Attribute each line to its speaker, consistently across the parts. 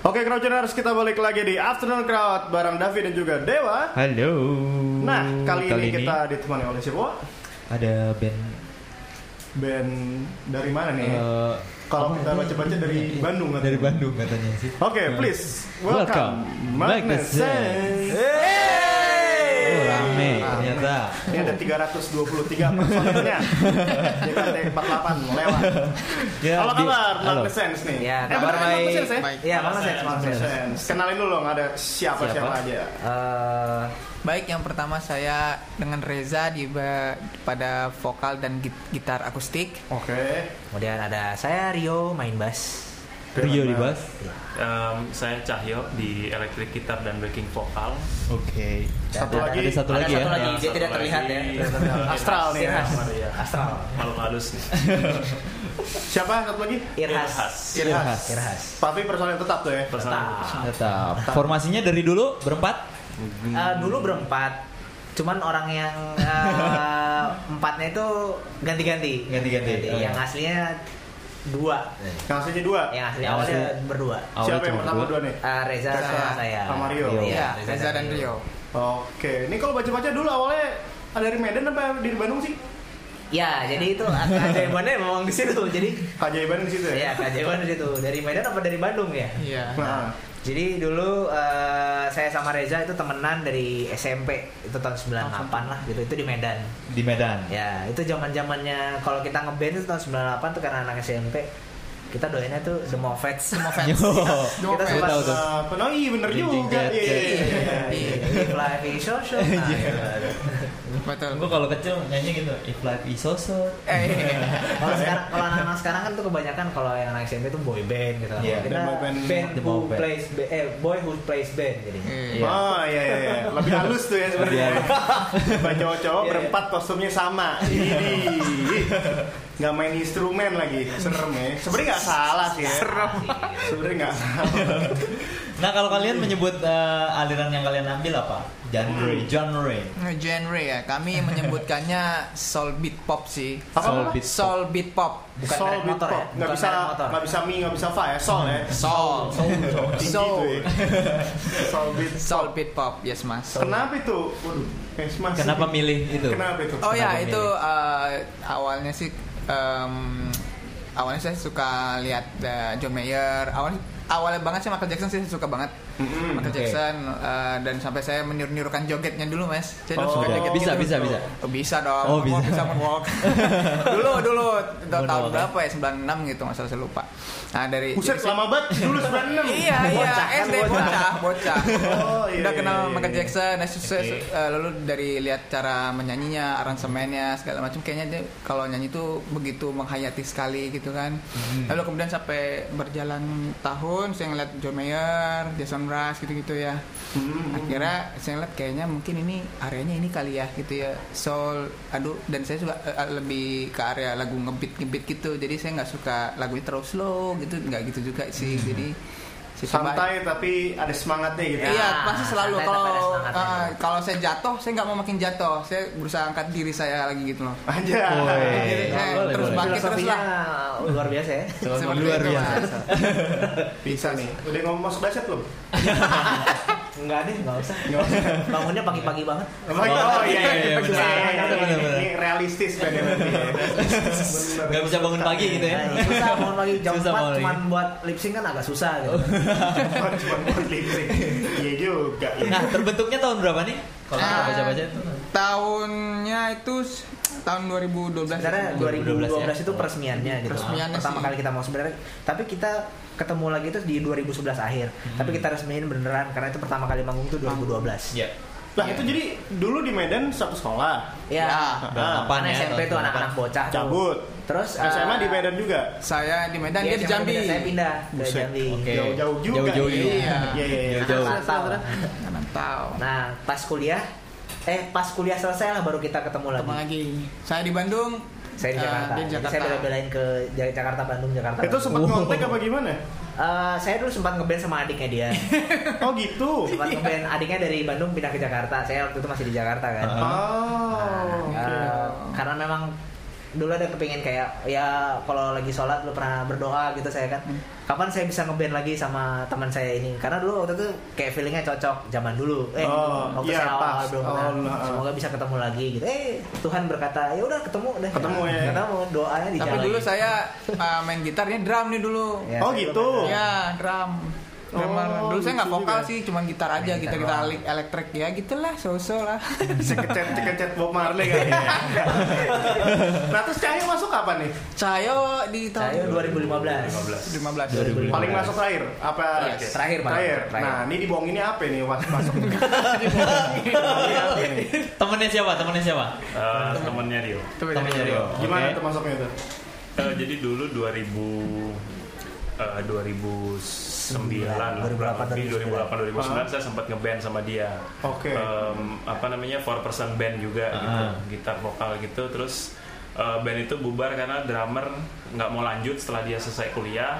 Speaker 1: Oke Crowdtuners kita balik lagi di Afternoon Crowd bareng Davi dan juga Dewa.
Speaker 2: Halo.
Speaker 1: Nah kali, ini kita ditemani oleh siapa?
Speaker 2: ada band
Speaker 1: Band dari mana nih?
Speaker 2: eh,
Speaker 1: Kalau
Speaker 2: apa
Speaker 1: kita
Speaker 2: ini?
Speaker 1: baca-baca dari Bandung katanya.
Speaker 2: Dari Bandung katanya sih.
Speaker 1: Oke,
Speaker 2: Eh,
Speaker 1: please welcome,
Speaker 2: Welcome,
Speaker 1: Magnesense.
Speaker 2: Oh, rame ternyata.
Speaker 1: Ini ada 323 personilnya. JKT 48 lewat.
Speaker 2: Ya,
Speaker 1: Halo kabar,
Speaker 2: halo.
Speaker 1: Magnesense nih.
Speaker 3: Ya,
Speaker 1: eh,
Speaker 3: kabar baik.
Speaker 1: Ya?
Speaker 3: Baik. Iya, Magnesense, Magnesense.
Speaker 1: Magnesense. Kenalin dulu dong ada siapa-siapa
Speaker 2: Siapa?
Speaker 1: aja.
Speaker 3: Eh,
Speaker 4: Baik, yang pertama saya dengan Reza di pada vokal dan git- gitar akustik.
Speaker 1: Oke.
Speaker 3: kemudian ada saya Rio main bass.
Speaker 2: Rio di bass.
Speaker 5: Em, saya Cahyo di elektrik gitar dan backing vokal.
Speaker 2: Oke.
Speaker 1: Satu
Speaker 2: Ada-
Speaker 1: lagi.
Speaker 2: Ada satu
Speaker 3: Ada
Speaker 2: lagi
Speaker 3: satu
Speaker 2: ya.
Speaker 3: lagi.
Speaker 5: Yang
Speaker 3: dia
Speaker 5: satu
Speaker 3: tidak terlihat ya.
Speaker 1: Astral nih ya.
Speaker 3: Irhas.
Speaker 5: Iya.
Speaker 3: Astral.
Speaker 5: Makhluk halus nih.
Speaker 1: Siapa satu lagi?
Speaker 3: Irhas.
Speaker 1: Irhas.
Speaker 3: Irhas.
Speaker 1: Tapi personil tetap tuh ya.
Speaker 5: Personal.
Speaker 2: Tetap. Formasinya dari dulu berempat.
Speaker 3: Eh, dulu berempat. Cuman orang yang eh, empatnya itu ganti-ganti.
Speaker 2: Ganti-ganti. Oh,
Speaker 3: Yang
Speaker 2: iya.
Speaker 3: aslinya dua.
Speaker 1: Yang aslinya dua.
Speaker 3: Yang asli
Speaker 2: Yang
Speaker 3: awalnya
Speaker 2: asli-
Speaker 3: berdua.
Speaker 2: Awalnya
Speaker 1: Siapa yang pertama
Speaker 2: berdua.
Speaker 1: dua nih?
Speaker 3: Eh, Reza
Speaker 4: Reza
Speaker 3: sama saya.
Speaker 1: sama Rio.
Speaker 4: Iya, Reza dan Rio.
Speaker 1: Oke, ini kalau baca-baca dulu awalnya ada dari Medan apa dari Bandung sih?
Speaker 3: Ya, jadi itu keajaibannya memang di situ. Jadi
Speaker 1: Keajaiban di situ ya.
Speaker 3: Iya, keajaiban di situ. Dari Medan apa dari Bandung ya?
Speaker 4: Iya.
Speaker 1: Nah,
Speaker 3: Jadi dulu eh, saya sama Reza itu temenan dari SMP itu tahun 98 lah gitu itu di Medan.
Speaker 2: Di Medan.
Speaker 3: Ya itu zaman zamannya kalau kita ngeband itu tahun 98 tuh karena anak SMP kita doainnya tuh The Moffats. The
Speaker 2: Yo.
Speaker 3: kita sempat
Speaker 2: tahu tuh.
Speaker 1: uh, penuh iya bener juga. Iya,
Speaker 2: jet.
Speaker 1: iya, iya.
Speaker 3: Iya,
Speaker 4: Betul.
Speaker 2: Gue kalau kecil nyanyi gitu. If life is so so.
Speaker 4: Eh,
Speaker 3: Kalau sekarang kalau anak-anak sekarang kan tuh kebanyakan kalau yang anak SMP tuh boy band gitu.
Speaker 2: Iya,
Speaker 3: kita
Speaker 1: boy band.
Speaker 3: band
Speaker 2: The
Speaker 3: who
Speaker 2: boy band.
Speaker 3: plays ba- eh boy who plays band jadi.
Speaker 4: Iya.
Speaker 1: Oh iya iya iya. Lebih halus tuh ya sebenarnya. Baca cowok-cowok
Speaker 3: Iya,
Speaker 1: berempat kostumnya sama. Ini nggak main instrumen lagi. Serem ya. Sebenarnya nggak salah sih ya.
Speaker 3: Serem.
Speaker 1: Sebenarnya nggak salah.
Speaker 2: Nah kalau kalian menyebut eh, aliran yang kalian ambil apa? Genre. Genre.
Speaker 4: genre ya. Kami menyebutkannya soul beat pop sih.
Speaker 1: Apa?
Speaker 2: Soul beat
Speaker 4: Soul beat pop.
Speaker 3: Bukan
Speaker 1: Soul beat
Speaker 3: motor
Speaker 1: pop.
Speaker 3: ya?
Speaker 1: Nggak
Speaker 3: Bukan
Speaker 1: bisa nggak bisa mi nggak bisa fa ya. Sol ya.
Speaker 4: Soul.
Speaker 1: Tinggi
Speaker 4: Soul.
Speaker 1: tuh ya. Soul beat.
Speaker 4: Soul beat pop. Yes, Mas.
Speaker 1: Kenapa itu? Masih-
Speaker 2: Kenapa milih itu?
Speaker 1: Kenapa itu?
Speaker 4: Oh ya, itu eh, awalnya sih em, awalnya saya suka lihat eh, John Mayer. Awal awalnya banget sih Michael Jackson sih suka banget.
Speaker 1: Mm-mm.
Speaker 4: Michael
Speaker 2: Oke.
Speaker 4: Jackson eh, dan sampai saya meniru-nirukan jogetnya dulu, Mas. Saya dulu
Speaker 1: Oh,
Speaker 4: suka joget
Speaker 2: bisa,
Speaker 4: gitu.
Speaker 2: bisa, bisa.
Speaker 4: Oh, bisa dong.
Speaker 2: Oh, bisa.
Speaker 4: bisa moonwalk. dulu dulu tahun
Speaker 2: Moonwalk,
Speaker 4: berapa ya? 96 gitu, masalah saya lupa. Nah, dari
Speaker 1: Buset lama banget dulu 96.
Speaker 4: Iya iya
Speaker 3: Bocah, kan
Speaker 4: SD
Speaker 3: bocah.
Speaker 4: bocah bocah.
Speaker 1: Oh, iya,
Speaker 4: Udah kenal
Speaker 1: iya, iya,
Speaker 4: Michael
Speaker 1: iya.
Speaker 4: Jackson, nah, su- su-
Speaker 2: Oke.
Speaker 4: eh, lalu dari lihat cara menyanyinya, aransemennya segala macam kayaknya dia kalau nyanyi tuh begitu menghayati sekali gitu kan.
Speaker 2: Hmm.
Speaker 4: Lalu kemudian sampai berjalan tahun saya ngeliat John Mayer, Jason Mraz gitu-gitu ya.
Speaker 1: Hmm.
Speaker 4: Akhirnya saya ngeliat kayaknya mungkin ini areanya ini kali ya gitu ya. Soul, aduh dan saya juga eh, lebih ke area lagu ngebeat ngebeat gitu. Jadi saya nggak suka lagunya terlalu slow gitu, nggak gitu juga sih. Jadi saya coba-
Speaker 1: Santai tapi ada semangatnya gitu.
Speaker 4: Iya,
Speaker 3: Ya,
Speaker 4: pasti selalu
Speaker 3: santai
Speaker 4: kalau eh, kalau saya jatuh, saya nggak mau makin jatuh. Saya berusaha angkat diri saya lagi gitu loh.
Speaker 1: Aja.
Speaker 4: Jadi terus bangkit terus lah.
Speaker 3: luar biasa ya.
Speaker 4: Seperti
Speaker 2: luar biasa.
Speaker 1: Bisa nih. Udah ngomong masuk basket belum?
Speaker 3: Enggak deh, enggak usah.
Speaker 1: Nggak usah.
Speaker 3: Bangunnya pagi-pagi banget.
Speaker 1: Oh, oh iya iya iya
Speaker 2: benar.
Speaker 1: benar.
Speaker 2: Benar, benar, benar.
Speaker 1: Ini realistis berarti ya. Bener.
Speaker 2: Gak bisa bangun pagi gitu ya?
Speaker 3: Nah, susah bangun pagi jam
Speaker 2: Susah
Speaker 3: 4
Speaker 2: bangun
Speaker 3: cuman
Speaker 2: pagi.
Speaker 3: buat lip sync kan agak susah gitu.
Speaker 1: Cuma cuma buat lip sync. Iya juga. iya.
Speaker 2: Nah terbentuknya tahun berapa nih? Kalau kita
Speaker 4: Ah.
Speaker 2: baca-baca itu.
Speaker 4: Tahunnya itu tahun 2012.
Speaker 3: Sebenarnya
Speaker 2: 2012
Speaker 3: 2012
Speaker 2: ya.
Speaker 3: itu peresmiannya gitu.
Speaker 4: Peresmiannya
Speaker 3: Pertama
Speaker 4: sih.
Speaker 3: kali kita mau sebenarnya tapi kita ketemu lagi itu di 2011 akhir. Tapi kita resmiin beneran karena itu pertama kali manggung itu 2012.
Speaker 2: Ya.
Speaker 1: Lah itu jadi dulu di Medan satu sekolah.
Speaker 3: Ya.
Speaker 1: Ah,
Speaker 3: Karena
Speaker 2: ya?
Speaker 3: SMP itu
Speaker 2: tahun
Speaker 3: anak-anak bocah tuh.
Speaker 1: Cabut.
Speaker 3: Terus
Speaker 1: SMA di Medan juga.
Speaker 4: Saya di Medan,
Speaker 3: iya,
Speaker 4: dia di Jambi.
Speaker 3: Saya pindah ke. Jambi.
Speaker 2: Oke.
Speaker 1: Jauh-jauh juga.
Speaker 2: Jauh-jauh.
Speaker 4: Iya.
Speaker 1: Iya iya iya.
Speaker 2: Jauh-jauh.
Speaker 3: Nah, pas kuliah eh pas kuliah selesai lah baru kita ketemu lagi.
Speaker 4: Ketemu lagi. Saya di Bandung.
Speaker 3: Saya di
Speaker 4: eh,
Speaker 3: Jakarta.
Speaker 4: di
Speaker 3: Jadi
Speaker 4: Jakarta.
Speaker 3: saya bela-belain ke Ja- Jakarta Bandung Jakarta.
Speaker 1: Itu sempat ngontek apa gimana?
Speaker 3: Eh, saya dulu sempat ngeband sama adiknya dia.
Speaker 1: Oh gitu.
Speaker 3: sempat ngeband adiknya dari Bandung pindah ke Jakarta. Saya waktu itu masih di Jakarta kan.
Speaker 1: Oh.
Speaker 3: Nah,
Speaker 1: oke.
Speaker 3: eh, karena memang dulu ada kepingin kayak ya kalau lagi sholat lu pernah berdoa gitu saya kan kapan saya bisa ngeband lagi sama teman saya ini karena dulu waktu itu kayak feelingnya cocok zaman dulu eh
Speaker 1: Oh,
Speaker 3: waktu
Speaker 1: iya,
Speaker 3: saya awal
Speaker 1: pas.
Speaker 3: belum
Speaker 1: Oh, nah,
Speaker 3: semoga bisa ketemu lagi gitu eh Tuhan berkata ya udah ketemu deh
Speaker 1: Ketemu ya.
Speaker 3: ketemu doanya di
Speaker 4: Tapi dulu saya uh, main gitarnya drum nih dulu.
Speaker 3: Ya,
Speaker 1: Oh, gitu.
Speaker 4: Ya, drum. Drummer.
Speaker 1: Oh,
Speaker 4: dulu saya nggak vokal
Speaker 1: juga.
Speaker 4: sih, cuma gitar aja,
Speaker 3: Main gitar doang.
Speaker 4: elek- elektrik ya gitulah, so-so lah.
Speaker 1: Ceket ceket Bob Marley kali ya. nah terus Cahyo masuk kapan nih?
Speaker 4: Cahyo di tahun
Speaker 3: 2015
Speaker 4: 15.
Speaker 2: 2015.
Speaker 1: Paling masuk terakhir apa?
Speaker 4: Yes.
Speaker 3: Terakhir.
Speaker 1: Terakhir.
Speaker 3: Terakhir.
Speaker 1: Nah, ini dibohonginnya apa nih pas masuk?
Speaker 2: Temennya siapa? Temennya siapa?
Speaker 5: Eh, temennya Rio.
Speaker 2: Temennya Rio.
Speaker 1: Gimana
Speaker 2: Oke.
Speaker 1: tuh masuknya tuh?
Speaker 5: Eh, jadi dulu 2000 eh, 2009 lah,
Speaker 3: 2008,
Speaker 5: kurang lebih 2008 2009
Speaker 1: Ah.
Speaker 5: saya sempat ngeband sama dia.
Speaker 1: Oke.
Speaker 5: Em, apa namanya four person band juga gitu,
Speaker 2: Ah.
Speaker 5: gitar vokal gitu. Terus eh, band itu bubar karena drummer nggak mau lanjut setelah dia selesai kuliah.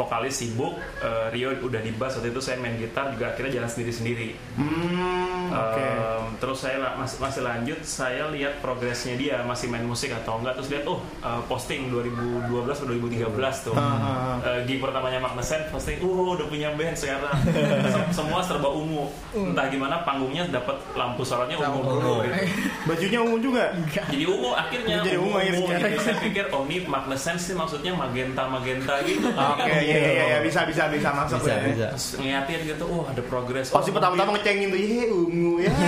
Speaker 5: Vokalis sibuk, eh, Rio udah di bass waktu itu saya main gitar juga akhirnya jalan sendiri sendiri.
Speaker 1: Hmm, oke.
Speaker 5: Um, terus saya la- mas- masih lanjut, saya lihat progresnya dia masih main musik atau enggak. Terus lihat, oh uh, posting 2012 atau 2013 tuh,
Speaker 1: ah.
Speaker 5: Uh, gig pertamanya Magnesen posting, uh udah punya band sekarang. Sem- Semua serba ungu. Entah gimana panggungnya dapat lampu sorotnya ungu dulu. Gitu.
Speaker 1: Bajunya ungu juga.
Speaker 5: Jadi ungu akhirnya.
Speaker 1: Jadi ungu akhirnya.
Speaker 5: Jadi saya pikir, oh ini Magnesen sih maksudnya magenta magenta gitu.
Speaker 1: Oke, iya iya iya bisa bisa bisa masuk
Speaker 2: Bisa,
Speaker 1: ya.
Speaker 2: bisa.
Speaker 5: Terus ngeliatin gitu, oh ada progres.
Speaker 1: Pasti
Speaker 5: Oh,
Speaker 1: pertama-tama ngecengin tuh, iya ungu ya.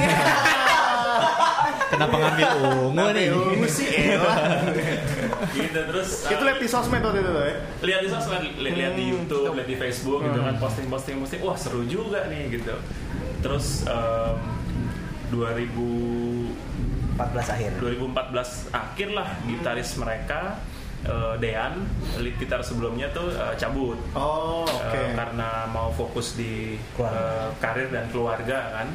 Speaker 2: Kenapa ngambil ungu nih?
Speaker 1: ungu sih, elah.
Speaker 5: gitu terus.
Speaker 1: Itu lihat di sosmed waktu itu tuh ya.
Speaker 5: lihat di sosmed, li- lihat di YouTube, lihat di Facebook gitu kan posting posting posting, wah seru juga nih gitu. Terus em, 2000
Speaker 3: 14 akhir
Speaker 5: 2014 akhir lah gitaris mereka eh, Dean, lead gitar sebelumnya tuh eh, cabut.
Speaker 1: Oh, oke.
Speaker 5: Eh, karena mau fokus di eh, karir dan keluarga kan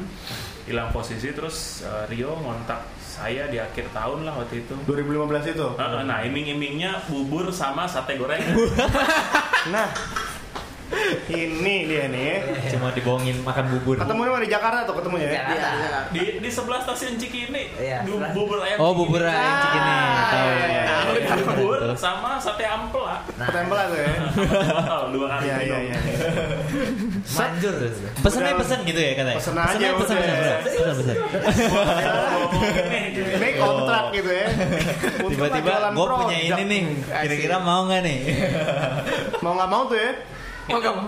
Speaker 5: hilang posisi terus eh, Rio ngontak saya di akhir tahun lah waktu itu
Speaker 1: 2015 itu.
Speaker 5: Eh, nah iming-imingnya bubur sama sate goreng
Speaker 1: Nah, ini dia nih.
Speaker 2: Cuma dibohongin makan bubur.
Speaker 1: Ketemunya di Jakarta tuh ketemunya ya.
Speaker 3: Jakarta.
Speaker 5: di di sebelah stasiun Cikini
Speaker 3: Iya,
Speaker 5: bu-
Speaker 3: sebelah.
Speaker 5: bubur ayam
Speaker 2: Oh, bubur ayam Cikini. Tahu.
Speaker 1: iya, iya.
Speaker 5: Tahu ya, bubur sama sate ampela
Speaker 1: Ketempel tuh ya.
Speaker 5: Dua kali
Speaker 1: Iya iya iya.
Speaker 3: manjur
Speaker 2: Pesen aja
Speaker 1: Udah.
Speaker 2: pesen gitu ya katanya.
Speaker 1: Pesen aja
Speaker 2: Pesen pesen
Speaker 1: udah.
Speaker 2: pesen pesen pesen.
Speaker 1: Ini kontrak gitu ya.
Speaker 2: Tiba-tiba gue punya ini nih. Kira-kira mau nggak nih?
Speaker 1: Mau nggak mau tuh ya.
Speaker 5: Oh, kamu?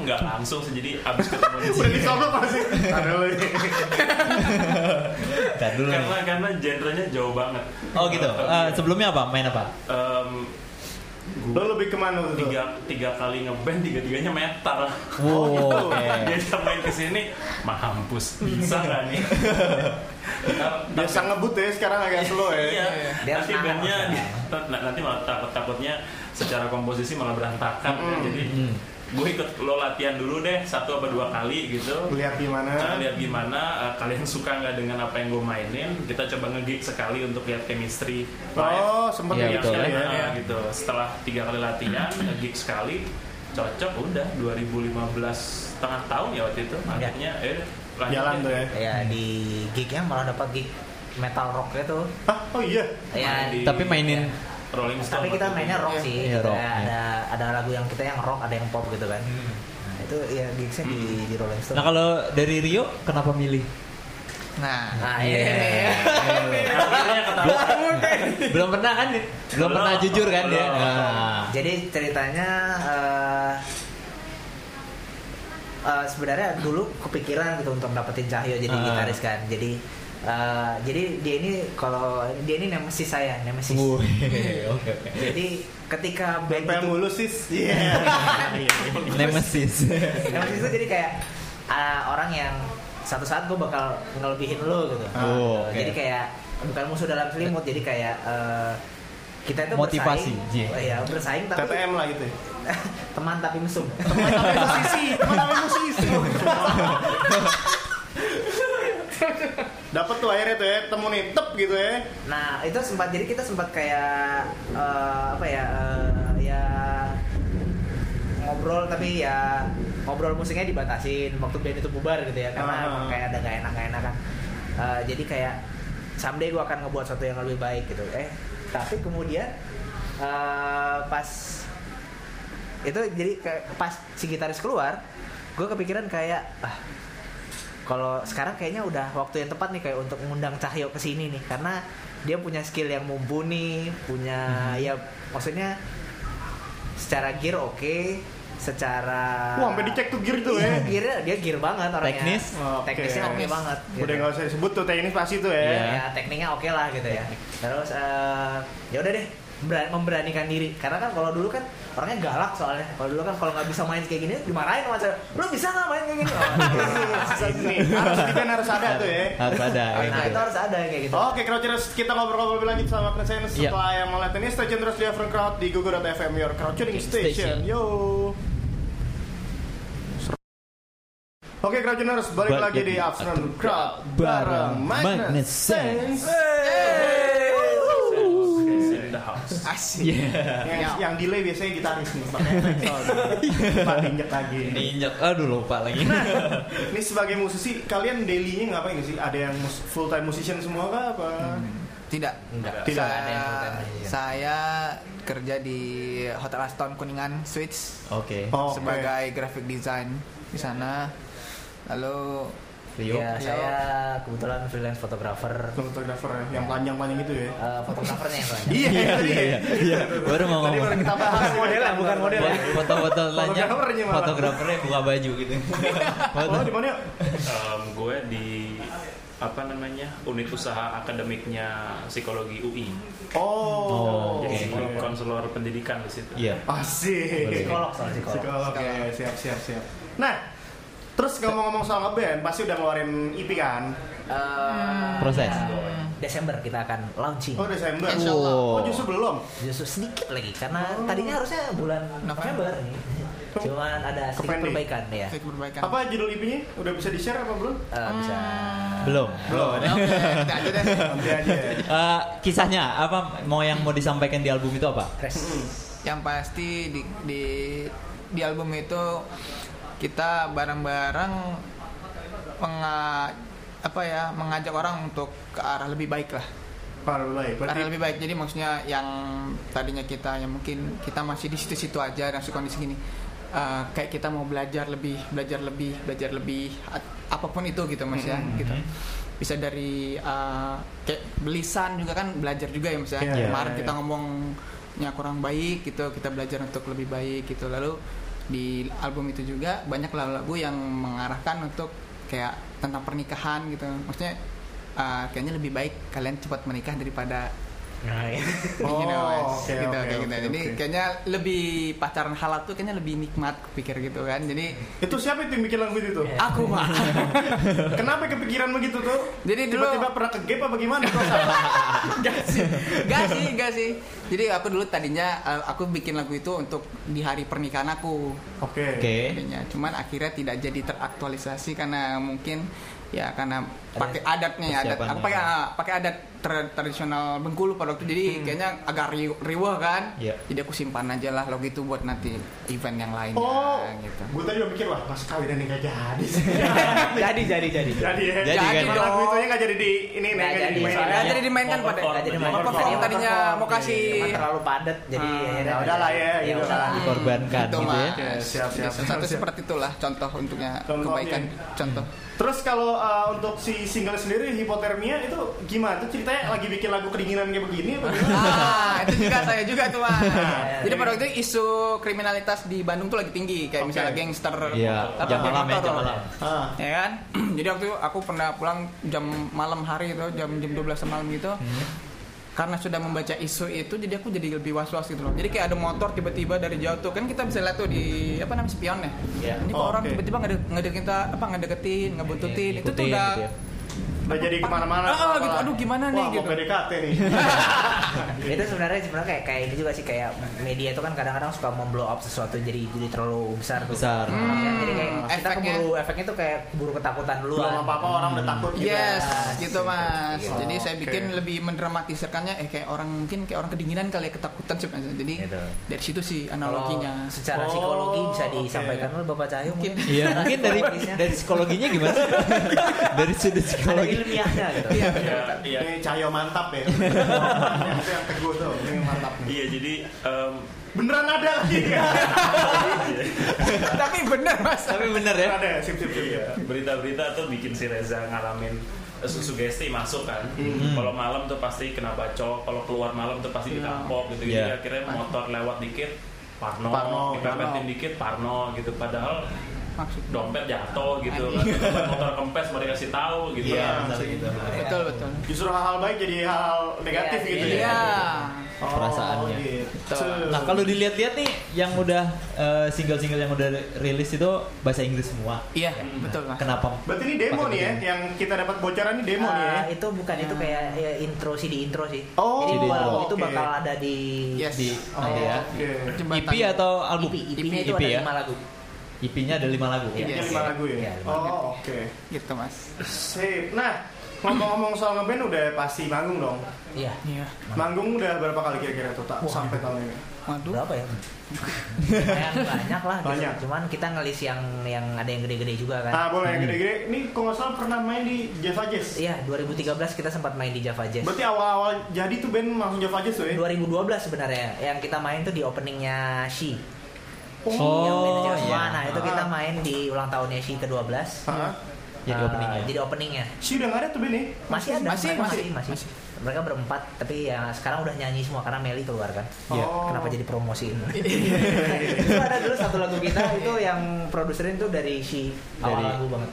Speaker 5: nggak langsung sih, jadi abis ketemu di
Speaker 1: Udah
Speaker 5: sini.
Speaker 1: ini.
Speaker 2: Ntar dulu.
Speaker 5: Karena karena genrenya jauh banget.
Speaker 2: Oh gitu. Eh, sebelumnya apa? Main apa?
Speaker 1: Lo lebih ke mana tuh?
Speaker 5: tiga tiga kali ngeband tiga tiganya metal.
Speaker 2: Wow. oke.
Speaker 5: Dia main ke sini, mampus bisa nggak nih? Ntar-
Speaker 1: Biasa ngebut ya sekarang agak slow ya.
Speaker 5: Iya.
Speaker 3: Dia
Speaker 5: nanti
Speaker 3: semangat
Speaker 5: bandnya nanti malah takut takutnya secara komposisi malah berantakan. ya.
Speaker 1: Mm.
Speaker 5: Jadi
Speaker 2: Hmm.
Speaker 5: Gue ikut lo latihan dulu deh satu atau dua kali gitu.
Speaker 1: Lihat gimana.
Speaker 5: Nah, lihat gimana uh, kalian suka nggak dengan apa yang gue mainin. Kita coba nge-gig sekali untuk lihat chemistry live.
Speaker 1: Oh, sempet
Speaker 2: Iya, betul.
Speaker 1: gitu
Speaker 5: Nah,
Speaker 1: ya.
Speaker 5: gitu. Setelah tiga kali latihan, nge-gig sekali, cocok udah 2015 setengah tahun ya waktu itu. Akhirnya eh lanjut
Speaker 1: Jalan tuh ya.
Speaker 3: ya di gignya malah dapat gig metal rocknya tuh
Speaker 1: Hah? Oh iya.
Speaker 3: ya
Speaker 5: Di-
Speaker 2: Tapi mainin
Speaker 5: Rolling Stone.
Speaker 3: tapi kita mainnya rock
Speaker 2: Iya.
Speaker 3: sih
Speaker 2: Iya,
Speaker 3: gitu
Speaker 2: rock,
Speaker 3: ya.
Speaker 2: iya.
Speaker 3: ada ada lagu yang kita yang rock ada yang pop gitu kan
Speaker 2: Hmm.
Speaker 3: nah itu ya gigsnya di di Rolling Stone
Speaker 2: Nah kalau dari Rio kenapa milih?
Speaker 4: Nah,
Speaker 3: nah
Speaker 2: Iya.
Speaker 3: iya
Speaker 5: ketawa.
Speaker 2: Belum pernah kan? Belum
Speaker 5: Belum.
Speaker 2: pernah jujur kan dia? Nah.
Speaker 3: jadi ceritanya eh, eh, sebenarnya dulu kepikiran gitu untuk dapetin Cahyo jadi
Speaker 2: Ah.
Speaker 3: gitaris kan jadi eh, jadi dia ini kalau dia ini nemesis saya nemesis
Speaker 2: oke oke.
Speaker 3: jadi ketika band
Speaker 1: Sampai
Speaker 3: itu
Speaker 1: mulu sis. Iya.
Speaker 2: Nemesis.
Speaker 3: nemesis itu jadi kayak ah, orang yang satu saat gue bakal ngelebihin lo gitu
Speaker 2: Oh, oke.
Speaker 3: jadi kayak bukan musuh dalam selimut jadi kayak eh, kita itu
Speaker 2: Motivasi,
Speaker 3: bersaing, oh, iya bersaing tapi
Speaker 1: TTM lah gitu. ya.
Speaker 3: teman tapi mesum
Speaker 1: Teman tapi musisi, teman tapi musisi. Dapat tuh akhirnya tuh ya, temu nih tep gitu ya.
Speaker 3: nah itu sempat jadi kita sempat kayak eh, apa ya eh, ya ngobrol tapi ya ngobrol musiknya dibatasin waktu band itu bubar gitu ya karena emang kayak ada gak enak gak enak kan Eh, jadi kayak someday gue akan ngebuat sesuatu yang lebih baik gitu eh. Tapi kemudian eh, pas itu jadi kayak pas si gitaris keluar gue kepikiran kayak ah kalau sekarang kayaknya udah waktu yang tepat nih kayak untuk mengundang Cahyo ke sini nih karena dia punya skill yang mumpuni punya ya maksudnya secara gear oke secara
Speaker 1: Wah, sampai dicek tuh gear tuh ya.
Speaker 3: gear dia gear banget orangnya
Speaker 2: Teknis?
Speaker 1: Oke.
Speaker 3: teknisnya oke banget
Speaker 1: Udah
Speaker 3: gitu.
Speaker 1: nggak usah disebut tuh teknis pasti tuh ya.
Speaker 2: Iya.
Speaker 3: ya tekniknya oke lah gitu ya terus eh, ya udah deh memberanikan diri karena kan kalau dulu kan orangnya galak soalnya kalau dulu kan kalau nggak bisa main kayak gini dimarahin sama cewek lu bisa nggak main kayak gini Oh,
Speaker 1: Ini harus band harus ada tuh ya.
Speaker 2: Harus ada.
Speaker 3: nah
Speaker 2: gitu.
Speaker 3: itu harus ada kayak gitu
Speaker 1: Oke, Crouchers, kita ngobrol-ngobrol lebih lanjut sama
Speaker 2: Iya.
Speaker 1: setelah yang mau lihat ini stay tune terus di Afternoon Crowd di Google.fm your crowd tuning station.
Speaker 2: Station.
Speaker 1: Yo. Oke, Crouchers, balik
Speaker 2: Balik
Speaker 1: lagi di Afternoon Crowd
Speaker 2: bareng Magnus Sense.
Speaker 4: Asik.
Speaker 2: Iya.
Speaker 1: Yang, yang delay biasanya gitaris nih, pakai efek sound. Pak injek lagi.
Speaker 2: Diinjak. Aduh lupa lagi.
Speaker 1: Ini sebagai musisi, kalian daily-nya ngapain sih? Ada yang full time musician semua kah apa?
Speaker 4: Tidak.
Speaker 3: enggak
Speaker 1: Tidak.
Speaker 3: tidak ada yang full time aja.
Speaker 4: Saya kerja di Hotel Aston Kuningan Suites
Speaker 2: Oke.
Speaker 1: Oh, oke.
Speaker 4: sebagai graphic design di sana. Lalu
Speaker 2: Rio.
Speaker 3: ya
Speaker 4: Rio.
Speaker 3: saya kebetulan freelance fotografer
Speaker 1: Fotografer ya, yang panjang-panjang itu ya.
Speaker 3: Eh, fotografernya yang banyak
Speaker 1: Iya,
Speaker 2: Iya,
Speaker 1: tadi ya.
Speaker 2: iya, iya. Baru mau
Speaker 1: Tadi
Speaker 2: ngomong.
Speaker 1: baru kita bahas
Speaker 3: Modelnya, bukan model ya.
Speaker 2: Foto-foto lainnya.
Speaker 1: Fotografernya
Speaker 2: buka baju gitu. Foto.
Speaker 1: Oh, di mana?
Speaker 5: Em, gue di apa namanya unit usaha akademiknya psikologi UI.
Speaker 2: Oh,
Speaker 5: Jadi
Speaker 2: oke.
Speaker 5: konselor pendidikan di situ.
Speaker 2: Iya.
Speaker 1: Asik.
Speaker 3: psikolog soal psikolog
Speaker 1: Psikolog. Oke, siap siap siap. Nah, terus ngomong-ngomong soal ngeband, pasti udah ngeluarin EP kan?
Speaker 3: Eh,
Speaker 2: Proses.
Speaker 3: ya, Desember kita akan launching
Speaker 1: Oh, Desember.
Speaker 4: Allah.
Speaker 1: Oh, justru belum.
Speaker 3: justru sedikit lagi karena tadinya harusnya bulan November nih cuman ada sedikit perbaikan ya
Speaker 4: Fake perbaikan.
Speaker 1: Apa judul EP-nya? Udah bisa di-share apa belum?
Speaker 3: Eh, bisa
Speaker 2: Belum.
Speaker 1: Belum.
Speaker 4: Oke, nanti aja deh.
Speaker 1: Nanti aja.
Speaker 2: Eh, kisahnya apa mau yang mau disampaikan di album itu apa?
Speaker 3: Res.
Speaker 4: Yang pasti di di di album itu kita bareng-bareng apa ya mengajak orang untuk ke arah lebih baik lah
Speaker 1: Parah baik.
Speaker 4: ke arah lebih baik jadi maksudnya yang tadinya kita yang mungkin kita masih di situ-situ aja dan kondisi gini eh, kayak kita mau belajar lebih belajar lebih belajar lebih apa pun itu gitu mas ya
Speaker 2: Mhm.
Speaker 4: gitu bisa dari eh, kayak belisan juga kan belajar juga ya mas ya
Speaker 1: Iya,
Speaker 4: kemarin
Speaker 1: iya,
Speaker 4: kita
Speaker 1: iya.
Speaker 4: ngomongnya kurang baik gitu kita belajar untuk lebih baik gitu lalu di album itu juga banyak lagu-lagu yang mengarahkan untuk kayak tentang pernikahan gitu. Maksudnya uh, kayaknya lebih baik kalian cepat menikah daripada
Speaker 3: Nah, ya.
Speaker 1: Oh,
Speaker 4: you know, Mas.
Speaker 1: oke,
Speaker 4: gitu,
Speaker 1: oke,
Speaker 4: kayak gitu.
Speaker 1: oke,
Speaker 4: Jadi kayaknya lebih pacaran halal tuh kayaknya lebih nikmat pikir gitu kan. Jadi
Speaker 1: itu siapa itu yang bikin lagu itu tuh?
Speaker 3: Iya.
Speaker 4: aku mah.
Speaker 1: Kenapa kepikiran begitu tuh?
Speaker 4: Jadi dulu-
Speaker 1: tiba-tiba pernah ke gap apa gimana?
Speaker 4: Gak sih, gak sih, gak sih. Jadi aku dulu tadinya uh, aku bikin lagu itu untuk di hari pernikahan aku.
Speaker 1: Oke.
Speaker 2: Oke.
Speaker 4: Tadinya. Cuman akhirnya tidak jadi teraktualisasi karena mungkin ya karena pakai adatnya ya adat aku pakai ah, pakai adat tra- tradisional Bengkulu pada waktu jadi kayaknya agak ri- riweh kan
Speaker 2: Iya.
Speaker 4: jadi aku simpan aja lah lagu itu buat nanti event yang lainnya
Speaker 1: Oh,
Speaker 4: gitu
Speaker 1: gue tadi udah mikir wah pas kawinan nih gak jadi sih.
Speaker 3: jadi jadi jadi
Speaker 1: jadi ya.
Speaker 2: Jadi kan?
Speaker 1: Emang lagu itu nggak jadi di ini nih
Speaker 3: Nggak
Speaker 1: nggak jadi
Speaker 3: jadi,
Speaker 1: dimainin.
Speaker 3: soalnya
Speaker 4: Nggak
Speaker 1: ya.
Speaker 4: jadi dimainkan
Speaker 5: Mau
Speaker 4: pada
Speaker 5: perform.
Speaker 3: Nggak jadi
Speaker 5: Mau
Speaker 3: main
Speaker 4: perform,
Speaker 3: Tadinya
Speaker 4: tadinya
Speaker 3: perform,
Speaker 4: mau kasih-
Speaker 3: cuman terlalu padat jadi
Speaker 4: Ah.
Speaker 3: akhirnya
Speaker 1: Ya udahlah ya,
Speaker 3: ya
Speaker 1: gitu
Speaker 3: udah
Speaker 1: lah.
Speaker 2: Dikorbankan
Speaker 4: Gitu,
Speaker 2: gitu ya.
Speaker 4: Mas.
Speaker 1: Oke, siap, siap,
Speaker 4: Satu
Speaker 1: siap, siap.
Speaker 4: seperti itulah contoh untuknya
Speaker 1: Contohnya.
Speaker 4: kebaikan contoh
Speaker 1: Terus kalau uh, untuk si single sendiri hipotermia itu gimana? Itu ceritanya lagi bikin lagu kedinginan kayak begini apa gimana?
Speaker 4: ah itu juga saya juga tuh mas
Speaker 3: Iya.
Speaker 4: jadi pada waktu itu isu kriminalitas di Bandung tuh lagi tinggi kayak
Speaker 1: Oke.
Speaker 4: misalnya gangster
Speaker 2: Iya,
Speaker 4: apa,
Speaker 2: jam malam ya, jam malam.
Speaker 1: Ah.
Speaker 4: ya kan jadi waktu itu aku pernah pulang jam malam hari itu jam jam 12 malam gitu
Speaker 2: Hmm.
Speaker 4: Karena sudah membaca isu itu jadi aku jadi lebih was was gitu loh jadi kayak ada motor tiba-tiba dari jauh tuh kan kita bisa lihat tuh di apa namanya spion ya
Speaker 2: Iya.
Speaker 4: ini
Speaker 1: Oh,
Speaker 4: orang
Speaker 1: oke.
Speaker 4: tiba-tiba ngede ngede kita apa ngedeketin ngebuntutin itu tuh udah
Speaker 2: gitu ya.
Speaker 1: Udah jadi ke mana-mana.
Speaker 4: Ah, ah, gitu. Aduh, gimana nih,
Speaker 1: Wah,
Speaker 4: gitu.
Speaker 1: mau PDKT nih.
Speaker 3: itu sebenarnya sebenarnya kayak kayak ini juga sih kayak media itu kan kadang-kadang suka memblow up sesuatu jadi jadi terlalu besar tuh.
Speaker 2: Besar.
Speaker 3: Makanya jadi kayak kita
Speaker 4: efeknya.
Speaker 3: keburu efeknya tuh kayak keburu ketakutan duluan.
Speaker 1: Belum apa-apa orang udah takut gitu.
Speaker 4: Yes,
Speaker 3: Yes.
Speaker 4: gitu mas.
Speaker 3: Gitu.
Speaker 4: Jadi saya bikin lebih mendramatisirkannya, eh kayak orang mungkin kayak orang kedinginan kali ya ketakutan sih. Mas. Jadi
Speaker 3: Gitu.
Speaker 4: dari situ sih
Speaker 3: Kalau
Speaker 4: analoginya.
Speaker 3: secara
Speaker 1: Oh,
Speaker 3: psikologi bisa
Speaker 1: oke.
Speaker 3: disampaikan oleh Bapak Cahyo mungkin.
Speaker 2: Iya, mungkin dari dari psikologinya gimana? sih? dari sudut psikologi.
Speaker 3: Ilmiahnya gitu.
Speaker 5: Iya, iya.
Speaker 1: Ini Cahyo mantap ya. Itu yang teguh tuh, ini mantap.
Speaker 5: Iya, jadi em,
Speaker 1: Beneran ada lagi.
Speaker 4: Tapi bener mas.
Speaker 2: Tapi bener ya.
Speaker 1: ada, sip sip sip.
Speaker 5: Iya, berita-berita tuh bikin si Reza ngalamin eh, su- sugesti masuk kan. Kalau malam tuh pasti kena bacok, kalau keluar malam tuh pasti ditampok gitu. Jadi
Speaker 2: Iya.
Speaker 5: akhirnya motor lewat dikit Parno,
Speaker 1: Parno,
Speaker 5: dipepetin
Speaker 4: Parno.
Speaker 5: dikit Parno gitu. Padahal
Speaker 4: Maksud.
Speaker 5: dompet jatuh gitu kan. Motor kempes mau dikasih tahu gitu.
Speaker 2: Iya,
Speaker 5: kan.
Speaker 2: gitu.
Speaker 4: Betul betul.
Speaker 1: Justru hal-hal baik jadi hal negatif
Speaker 3: Iya,
Speaker 1: gitu
Speaker 3: iya.
Speaker 1: ya.
Speaker 4: Iya.
Speaker 1: Oh,
Speaker 2: Perasaannya.
Speaker 1: gitu.
Speaker 2: Nah kalau dilihat-lihat nih yang udah eh, single-single yang udah rilis itu bahasa Inggris semua.
Speaker 4: Iya betul mas.
Speaker 2: Kenapa?
Speaker 1: Berarti ini demo nih ya, yang kita dapat bocoran ini demo nih ya.
Speaker 3: Ah, itu bukan itu kayak ya, intro sih di intro sih.
Speaker 1: Oh,
Speaker 3: Jadi lagu itu bakal ada di
Speaker 4: Yes.
Speaker 2: Di
Speaker 1: Oh,
Speaker 2: nanti ya.
Speaker 4: Jembatan.
Speaker 2: EP atau album?
Speaker 3: EP, EP-nya itu
Speaker 2: EP
Speaker 3: ada
Speaker 2: ya?
Speaker 3: lima lagu.
Speaker 2: EP-nya ada lima lagu.
Speaker 3: Iya.
Speaker 1: Ini lima lagu ya.
Speaker 3: Iya, lima lagu.
Speaker 1: Oh, oke.
Speaker 4: Gitu mas.
Speaker 1: Sip. Nah, ngomong-ngomong soal ngeband udah pasti manggung dong.
Speaker 3: Iya.
Speaker 4: Iya.
Speaker 1: Manggung udah berapa kali kira-kira tuh tak sampai tahun ini?
Speaker 4: Waduh.
Speaker 3: Berapa ya? Lumayan banyak lah. gitu.
Speaker 1: Banyak.
Speaker 3: Cuman kita ngelis yang yang ada yang gede-gede juga kan.
Speaker 1: Ah, boleh yang gede-gede. Ini kalau nggak salah pernah main di Java Jazz.
Speaker 3: Iya, 2013 kita sempat main di Java Jazz.
Speaker 1: Berarti awal-awal jadi tuh band langsung Java Jazz tuh ya?
Speaker 3: 2012 sebenarnya yang kita main tuh di openingnya She.
Speaker 2: Oh,
Speaker 3: cewek semua.
Speaker 2: iya.
Speaker 3: Nah, itu kita main di ulang tahunnya She ke-12.
Speaker 1: Hah?
Speaker 2: Jadi openingnya.
Speaker 3: Jadi openingnya.
Speaker 1: Si udah nggak ada tuh nih?
Speaker 3: Masih ada,
Speaker 4: Masih, masih,
Speaker 3: masih,
Speaker 4: masih.
Speaker 3: Mereka berempat, tapi ya sekarang udah nyanyi semua karena Meli keluar kan.
Speaker 2: Iya.
Speaker 1: Oh.
Speaker 3: Kenapa jadi promosiin? itu ada dulu satu lagu kita itu yang produserin tuh dari si awal
Speaker 2: Dari-
Speaker 3: lagu banget.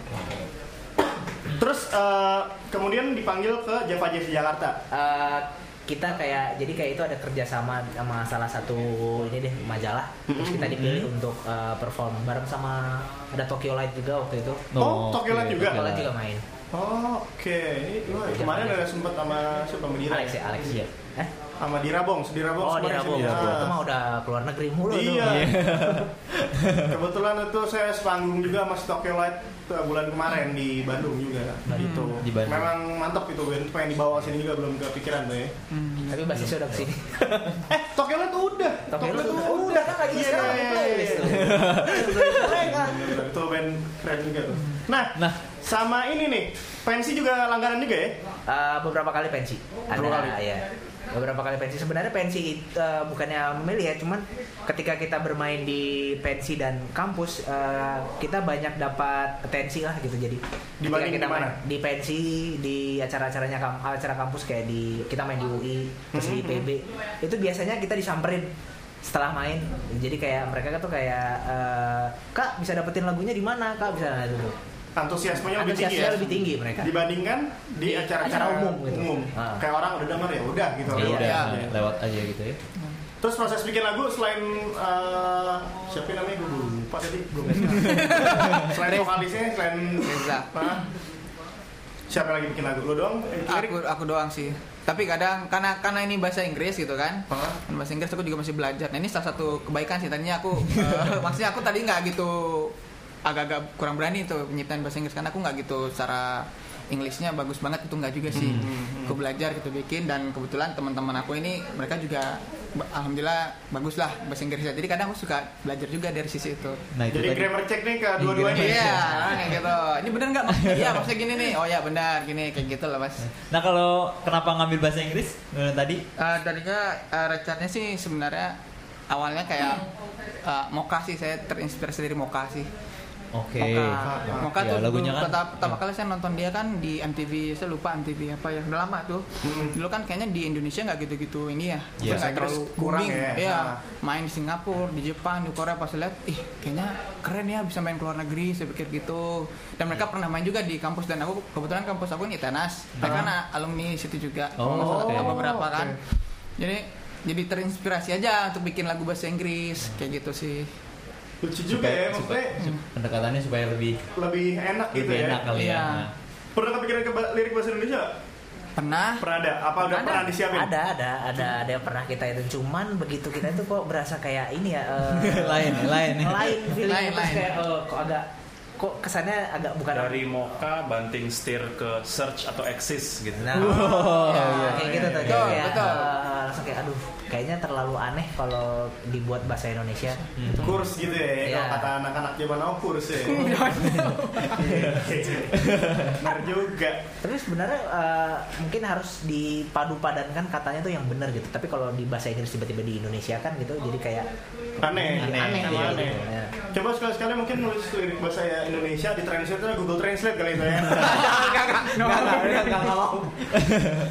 Speaker 1: Terus eh, kemudian dipanggil ke Java Jazz Jakarta.
Speaker 3: Eh, kita kayak jadi kayak itu ada kerjasama sama salah satu ini deh majalah terus kita dipilih untuk eh, perform bareng sama ada Tokyo Light juga waktu itu
Speaker 1: Oh, Tokyo Light juga?
Speaker 3: Tokyo Light juga main
Speaker 1: Oh, oke. Ini wah, kemarin ada sempet sama siapa sama Dira.
Speaker 3: Alex ya Alex
Speaker 2: Iya.
Speaker 3: eh
Speaker 1: Sama Dira Bong, Dira Bong.
Speaker 3: oh di
Speaker 1: kemarin
Speaker 3: Rabong
Speaker 1: sini.
Speaker 2: Dira Bong.
Speaker 1: Ah.
Speaker 3: itu mah udah keluar negeri mulu tuh
Speaker 1: Iya. Kebetulan itu saya sepanggung juga sama Tokyo Light tuh bulan kemarin di Bandung juga. Gitu.
Speaker 2: Di Bandung.
Speaker 1: Memang mantap itu band pengen dibawa sini juga belum kepikiran tuh ya.
Speaker 4: Hmm.
Speaker 3: tapi basisnya udah ke sini
Speaker 1: Eh, Tokyo Light udah.
Speaker 3: Tokyo Light udah. Udah, kan lagi
Speaker 1: Iya.
Speaker 3: sekarang playlist tuh.
Speaker 1: Keren kan? Itu band keren juga tuh. Nah,
Speaker 2: Nah.
Speaker 1: sama ini nih, pensi juga langganan juga ya?
Speaker 3: Eh, beberapa kali pensi ada
Speaker 1: kali?
Speaker 3: ya beberapa kali pensi. Sebenarnya pensi eh, bukannya memilih ya cuman ketika kita bermain di pensi dan kampus eh, kita banyak dapat atensi lah gitu. Jadi
Speaker 1: Dibanding
Speaker 3: kita main di pensi di acara-acaranya acara kampus kayak di kita main di UI terus di IPB itu biasanya kita disamperin setelah main. Jadi kayak mereka tuh kayak eh, kak bisa dapetin lagunya di mana? Kak bisa. Nah, itu
Speaker 1: Antusiasmenya lebih tinggi ya?
Speaker 3: lebih tinggi mereka
Speaker 1: Dibandingkan di acara-acara
Speaker 3: acara umum gitu.
Speaker 1: umum.
Speaker 3: Ah.
Speaker 1: Kayak orang udah denger ya udah gitu.
Speaker 2: Ya
Speaker 3: Iya.
Speaker 2: udah
Speaker 1: Iya.
Speaker 2: lewat aja gitu ya.
Speaker 1: Terus proses bikin lagu selain eh, siapa namanya gue lupa tadi gue selain vokalisnya selain
Speaker 4: Reza.
Speaker 1: Siapa lagi bikin lagu lo doang?
Speaker 4: Aku aku doang sih. Tapi kadang karena karena ini bahasa Inggris gitu kan. Kan bahasa Inggris aku juga masih belajar. Nah ini salah satu kebaikan sih. Tadinya aku eh, maksudnya aku tadi nggak gitu agak-agak kurang berani tuh penyiptaan bahasa Inggris karena aku nggak gitu secara Inggrisnya bagus banget itu nggak juga sih. Aku belajar gitu bikin dan kebetulan teman-teman aku ini mereka juga alhamdulillah bagus lah bahasa Inggrisnya. Jadi kadang aku suka belajar juga dari sisi itu.
Speaker 2: Nah itu
Speaker 1: jadi
Speaker 2: tadi.
Speaker 1: grammar check nih ke dua-duanya
Speaker 4: Iya, kayak gitu. Ini bener nggak mas? Iya, maksudnya gini nih. Oh ya benar, gini kayak gitu lah mas.
Speaker 2: Nah kalau kenapa ngambil bahasa Inggris eh, tadi?
Speaker 4: Eh, tadinya eh, rencananya sih sebenarnya awalnya kayak eh, Moka sih saya terinspirasi dari Moka sih.
Speaker 2: Oke.
Speaker 4: Moka, Moka
Speaker 2: Ya,
Speaker 4: tuh
Speaker 2: lagunya
Speaker 4: dulu
Speaker 2: kan.
Speaker 4: pertama, pertama kali saya nonton dia kan di MTV, saya lupa MTV apa ya, udah lama tuh.
Speaker 1: Hmm.
Speaker 4: Dulu kan kayaknya di Indonesia nggak gitu-gitu ini ya,
Speaker 2: Iya.
Speaker 4: nggak terlalu
Speaker 1: Kurang
Speaker 4: booming.
Speaker 1: ya.
Speaker 4: Iya,
Speaker 1: Nah.
Speaker 4: main di Singapura, di Jepang, di Korea pas lihat, ih kayaknya keren ya bisa main ke luar negeri, saya pikir gitu. Dan mereka pernah main juga di kampus dan aku kebetulan kampus aku ini Tenas, mereka kan alumni situ juga,
Speaker 2: Oh, oke.
Speaker 4: beberapa kan. Jadi jadi terinspirasi aja untuk bikin lagu bahasa Inggris kayak gitu sih.
Speaker 1: Lucu juga ya maksudnya
Speaker 2: sup- pendekatannya supaya lebih
Speaker 1: lebih enak gitu
Speaker 2: lebih
Speaker 1: ya
Speaker 2: enak kali ya.
Speaker 4: Iya.
Speaker 2: Nah.
Speaker 1: pernah kepikiran ke lirik bahasa Indonesia?
Speaker 4: Pernah
Speaker 1: pernah ada apa udah
Speaker 4: Ada.
Speaker 1: pernah disiapin
Speaker 3: ada ada ada ada yang pernah kita itu cuman begitu kita itu kok berasa kayak ini ya eh,
Speaker 2: Lain, lain.
Speaker 3: lain feeling
Speaker 4: Lain, lain.
Speaker 3: kayak eh, kok agak kok kesannya agak bukan
Speaker 5: Dari Moka banting setir ke search atau exist gitu.
Speaker 3: nah
Speaker 2: Oh,
Speaker 3: ya,
Speaker 2: iya.
Speaker 3: kayak gitu tuh
Speaker 4: Betul,
Speaker 3: kayak,
Speaker 4: betul.
Speaker 3: eh, langsung kayak aduh kayaknya terlalu aneh kalau dibuat bahasa Indonesia
Speaker 2: Hmm.
Speaker 1: kurs gitu ya
Speaker 3: Iya.
Speaker 1: kalau kata anak-anak zaman now kurs ya benar juga
Speaker 3: tapi sebenarnya eh, mungkin harus dipadu padankan katanya tuh yang benar gitu tapi kalau di bahasa Inggris tiba-tiba di Indonesia kan gitu jadi kayak
Speaker 1: aneh
Speaker 3: Aneh,
Speaker 1: aneh,
Speaker 3: iya,
Speaker 1: aneh.
Speaker 3: gitu, ya.
Speaker 1: coba sekali-sekali mungkin nulis lirik bahasa Indonesia di translate Google Translate kali itu ya
Speaker 3: nggak nggak nggak nggak mau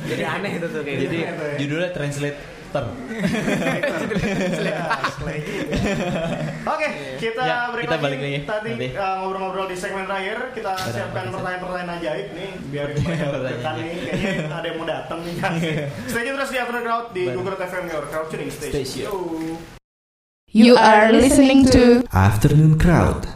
Speaker 3: jadi aneh itu tuh kayak
Speaker 2: Jadi
Speaker 3: gitu.
Speaker 2: judulnya translator.
Speaker 1: Oke, kita
Speaker 2: Ya,
Speaker 1: break
Speaker 2: kita
Speaker 1: lagi.
Speaker 2: balik lagi
Speaker 1: Tadi uh, ngobrol-ngobrol di segmen terakhir, kita siapkan pertanyaan-pertanyaan ajaib nih biar banyak
Speaker 2: Pertanyaan
Speaker 1: dekan nih. Kayaknya ada yang mau datang nih. Stay tune terus di After Crowd di. Google FM Your Crowd Tuning Station.
Speaker 2: Station.
Speaker 1: Yo.
Speaker 6: You are listening to
Speaker 4: Afternoon Crowd.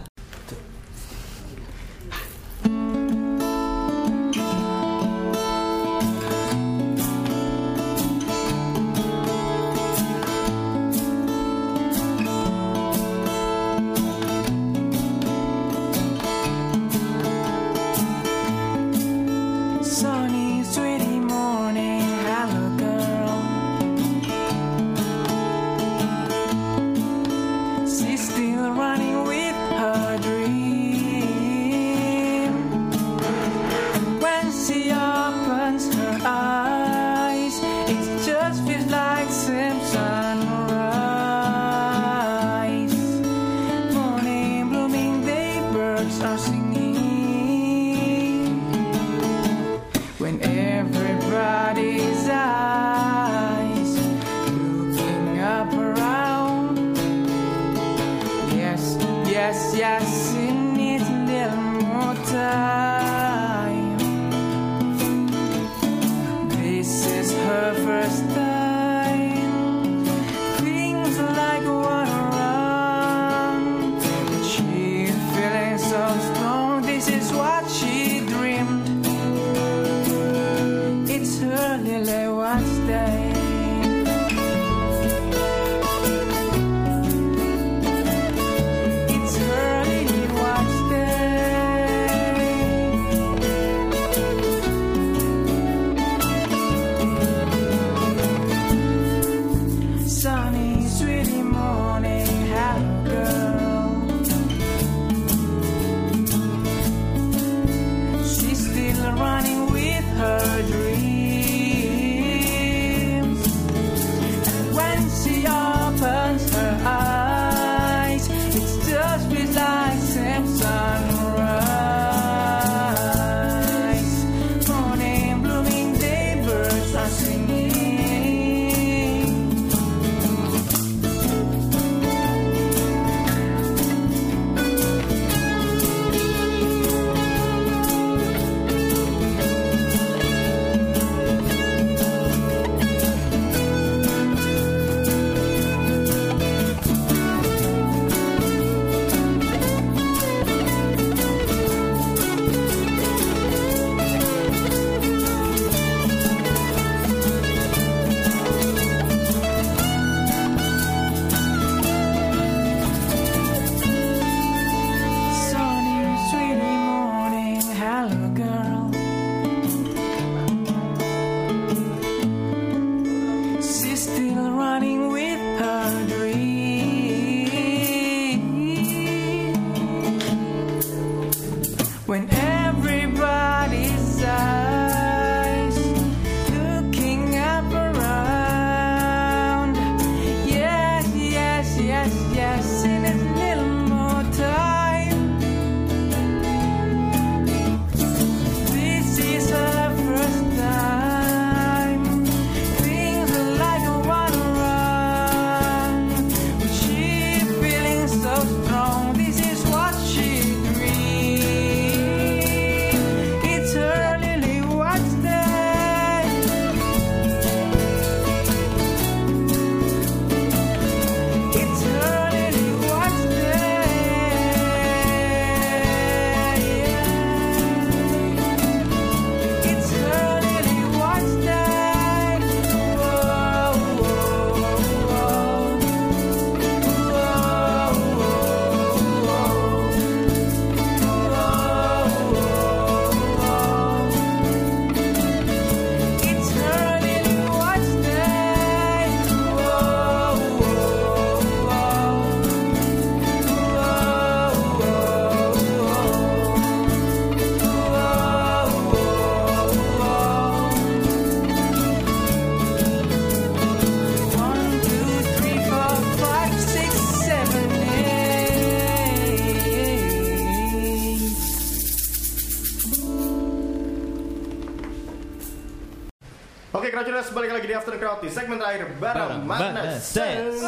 Speaker 1: Oke, Crowdtuners balik lagi di After Crowd di segmen terakhir bareng Mana
Speaker 2: Mana
Speaker 1: Sense.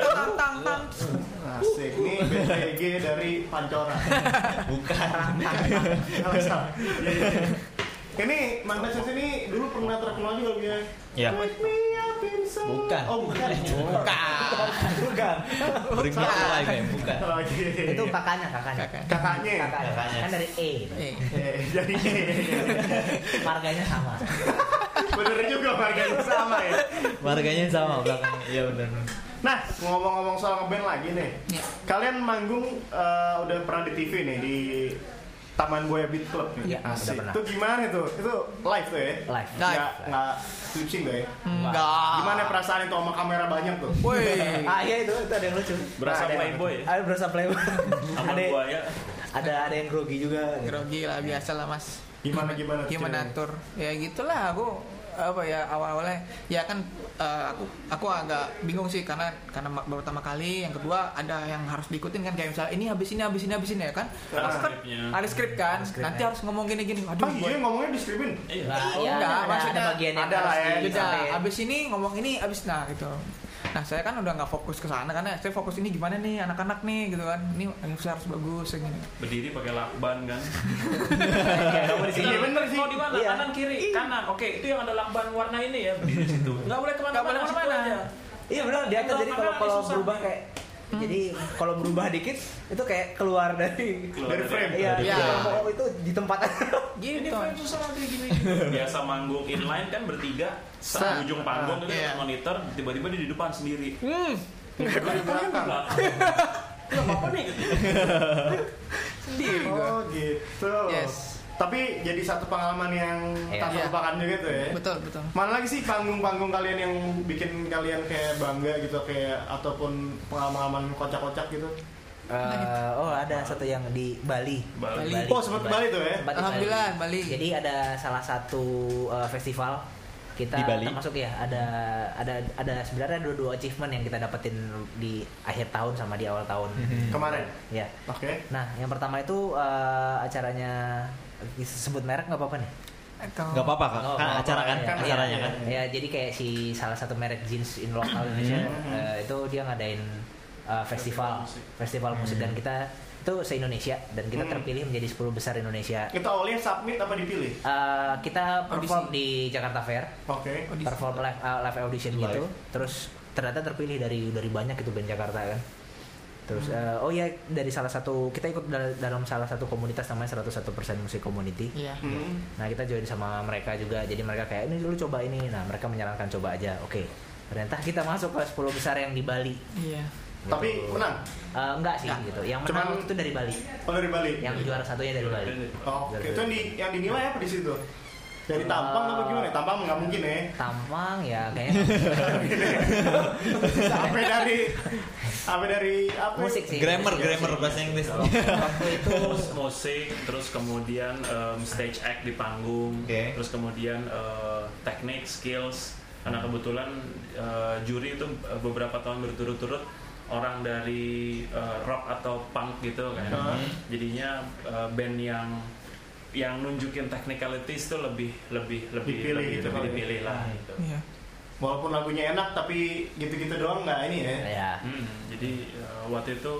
Speaker 3: Tang tang tang.
Speaker 1: Asik, ini BTG dari Pancora.
Speaker 2: Bukan.
Speaker 1: Ini Magna Sense ini dulu pernah terkenal juga dia.
Speaker 2: Iya. Bukan.
Speaker 1: Oh, bukan.
Speaker 3: Bukan.
Speaker 2: Bukan. Bring me alive ya, bukan.
Speaker 1: Oke.
Speaker 3: Itu kakaknya kakaknya.
Speaker 4: Kakak.
Speaker 1: kakaknya.
Speaker 3: Kakaknya.
Speaker 2: Kakaknya.
Speaker 3: Kan dari E.
Speaker 4: Eh,
Speaker 1: Eh, Jadi
Speaker 3: Marganya sama.
Speaker 1: Bener juga harganya sama ya.
Speaker 2: Marganya sama belakangnya. Iya benar.
Speaker 1: Nah, ngomong-ngomong soal ngeband lagi nih.
Speaker 4: Iya.
Speaker 1: Kalian manggung eh, udah pernah di TV nih di Taman Buaya Beat Club nih.
Speaker 3: Iya, udah
Speaker 1: Asik.
Speaker 3: pernah.
Speaker 1: Itu gimana itu? Itu live tuh ya?
Speaker 3: Live.
Speaker 1: Nggak, nggak switching tuh ya?
Speaker 4: enggak.
Speaker 1: Gimana perasaan itu sama kamera banyak tuh?
Speaker 4: Woi.
Speaker 3: Ah iya itu itu ada yang lucu.
Speaker 5: Berasa
Speaker 3: Ada yang-
Speaker 5: playboy ya?
Speaker 3: Ada berasa playboy.
Speaker 5: Sama
Speaker 3: ada
Speaker 5: buaya.
Speaker 3: ada ada yang grogi juga.
Speaker 4: Grogi lah biasa lah mas.
Speaker 1: Gimana gimana?
Speaker 4: Gimana atur? Ya gitulah aku apa ya awal-awalnya ya kan eh, aku aku agak bingung sih karena karena baru pertama kali yang kedua ada yang harus diikutin kan kayak misalnya ini habis ini habis ini habis ini ya kan
Speaker 1: Ah.
Speaker 4: Aku kan ada skrip kan
Speaker 3: Ada
Speaker 4: nanti harus ngomong gini gini aduh
Speaker 1: Ah iya ngomongnya di streaming?
Speaker 5: Iya.
Speaker 4: Oh,
Speaker 3: iya,
Speaker 4: enggak,
Speaker 3: ada,
Speaker 4: maksudnya
Speaker 3: ada bagian yang
Speaker 1: ada lah ya,
Speaker 3: di-
Speaker 4: Beda,
Speaker 3: sampai-
Speaker 4: abis ini ngomong ini, abis nah gitu. Nah saya kan udah nggak fokus ke sana karena saya fokus ini gimana nih anak-anak nih gitu kan. Ini harus harus bagus kayak gini.
Speaker 5: Berdiri pakai lakban kan.
Speaker 3: Kamu di sini.
Speaker 1: Iya bener sih.
Speaker 5: Mau di mana?
Speaker 3: Iya.
Speaker 5: Kanan kiri, kanan. Oke, itu yang ada lakban warna ini ya. Berdiri di situ. Enggak boleh
Speaker 4: Nggak boleh
Speaker 5: ke
Speaker 4: mana-mana. ke mana-mana.
Speaker 5: situ aja.
Speaker 3: Iya benar dia kan
Speaker 5: Kalau
Speaker 3: jadi kalau kalau berubah kayak jadi kalau berubah dikit itu kayak keluar dari
Speaker 5: Keluar
Speaker 1: Dari frame.
Speaker 3: iya
Speaker 4: Iya.
Speaker 3: kalau itu di tempat
Speaker 5: Ini
Speaker 4: Gitu.
Speaker 5: frame susah kayak gini. Biasa manggung inline kan bertiga,
Speaker 4: Sa-
Speaker 5: satu ujung panggung itu
Speaker 4: iya.
Speaker 5: monitor, tiba-tiba dia di depan sendiri.
Speaker 4: Hmm.
Speaker 1: Nggak gue di belakang.
Speaker 5: Enggak apa-apa nih gitu.
Speaker 4: Sendiri.
Speaker 1: Oh gitu.
Speaker 4: Yes.
Speaker 1: Tapi jadi satu pengalaman yang
Speaker 3: Iya.
Speaker 1: tak
Speaker 4: Iya.
Speaker 1: terlupakan juga tuh ya.
Speaker 4: Betul betul.
Speaker 1: Mana lagi sih panggung-panggung kalian yang bikin kalian kayak bangga gitu kayak ataupun pengalaman kocak-kocak gitu?
Speaker 3: Eh, oh ada satu yang di Bali.
Speaker 5: Bali.
Speaker 1: Oh, sempat ke Bali tuh ya?
Speaker 4: Alhamdulillah Bali.
Speaker 3: Jadi ada salah satu eh, festival kita
Speaker 2: Di Bali?
Speaker 3: termasuk ya ada ada ada sebenarnya ada dua achievement yang kita dapetin di akhir tahun sama di awal tahun.
Speaker 1: Kemarin.
Speaker 3: Ya.
Speaker 1: Oke.
Speaker 3: Nah, yang pertama itu eh, acaranya sebut merek nggak apa-apa nih?
Speaker 4: Atau-
Speaker 2: Gak apa-apa kak.
Speaker 3: Oh,
Speaker 2: Kan
Speaker 3: nggak
Speaker 2: acara
Speaker 3: apa-apa,
Speaker 2: kan,
Speaker 3: ya.
Speaker 2: acaranya
Speaker 3: Iya,
Speaker 2: kan.
Speaker 3: Ya, jadi kayak si salah satu merek jeans in lokal Indonesia eh, itu dia ngadain eh, festival, festival musik dan kita itu se Indonesia dan kita
Speaker 1: Hmm.
Speaker 3: terpilih menjadi 10 besar Indonesia.
Speaker 1: Itu awalnya submit apa dipilih?
Speaker 3: Eh, kita perform di Jakarta Fair,
Speaker 1: Oke.
Speaker 3: perform live, eh, live audition
Speaker 2: Live.
Speaker 3: gitu. Terus ternyata terpilih dari dari banyak itu band Jakarta kan. Terus eh, oh ya dari salah satu kita ikut dal- dalam salah satu komunitas namanya 101% Musik Community.
Speaker 4: Iya.
Speaker 1: Hmm.
Speaker 3: Nah kita join sama mereka juga jadi mereka kayak ini dulu coba ini nah mereka menyarankan coba aja oke ternyata kita masuk ke 10 besar yang di Bali
Speaker 4: Iya.
Speaker 3: Gitu.
Speaker 1: Tapi menang.
Speaker 3: Eh, enggak sih
Speaker 4: Enggak.
Speaker 3: gitu yang
Speaker 1: Cuman-
Speaker 3: menang itu dari Bali
Speaker 1: Oh dari Bali.
Speaker 3: yang juara satunya dari Bali
Speaker 1: Oh, Oke. Itu yang, di, yang dinilai apa di situ? Dari tampang apa gimana? Tampang nggak mungkin ya.
Speaker 3: Tampang ya kayaknya
Speaker 1: Apa dari apa dari apa?
Speaker 3: musik sih
Speaker 2: Grammar,
Speaker 3: Musik,
Speaker 2: grammar
Speaker 3: musik.
Speaker 2: bahasa Inggris.
Speaker 3: waktu itu
Speaker 5: musik, terus kemudian em, stage act di panggung,
Speaker 2: Oke.
Speaker 5: terus kemudian eh, teknik, skills. Karena kebetulan eh, juri itu eh, beberapa tahun berturut-turut orang dari eh, rock atau punk gitu kan.
Speaker 1: Hmm.
Speaker 5: Jadinya eh, band yang yang nunjukin technicalities itu lebih lebih lebih
Speaker 1: Dipilih
Speaker 5: lebih,
Speaker 1: gitu
Speaker 5: lebih
Speaker 1: ya.
Speaker 5: dipilih lah gitu.
Speaker 4: Iya.
Speaker 1: Walaupun lagunya enak tapi gitu-gitu doang nggak ini ya.
Speaker 3: ya
Speaker 5: Hmm, jadi eh, waktu itu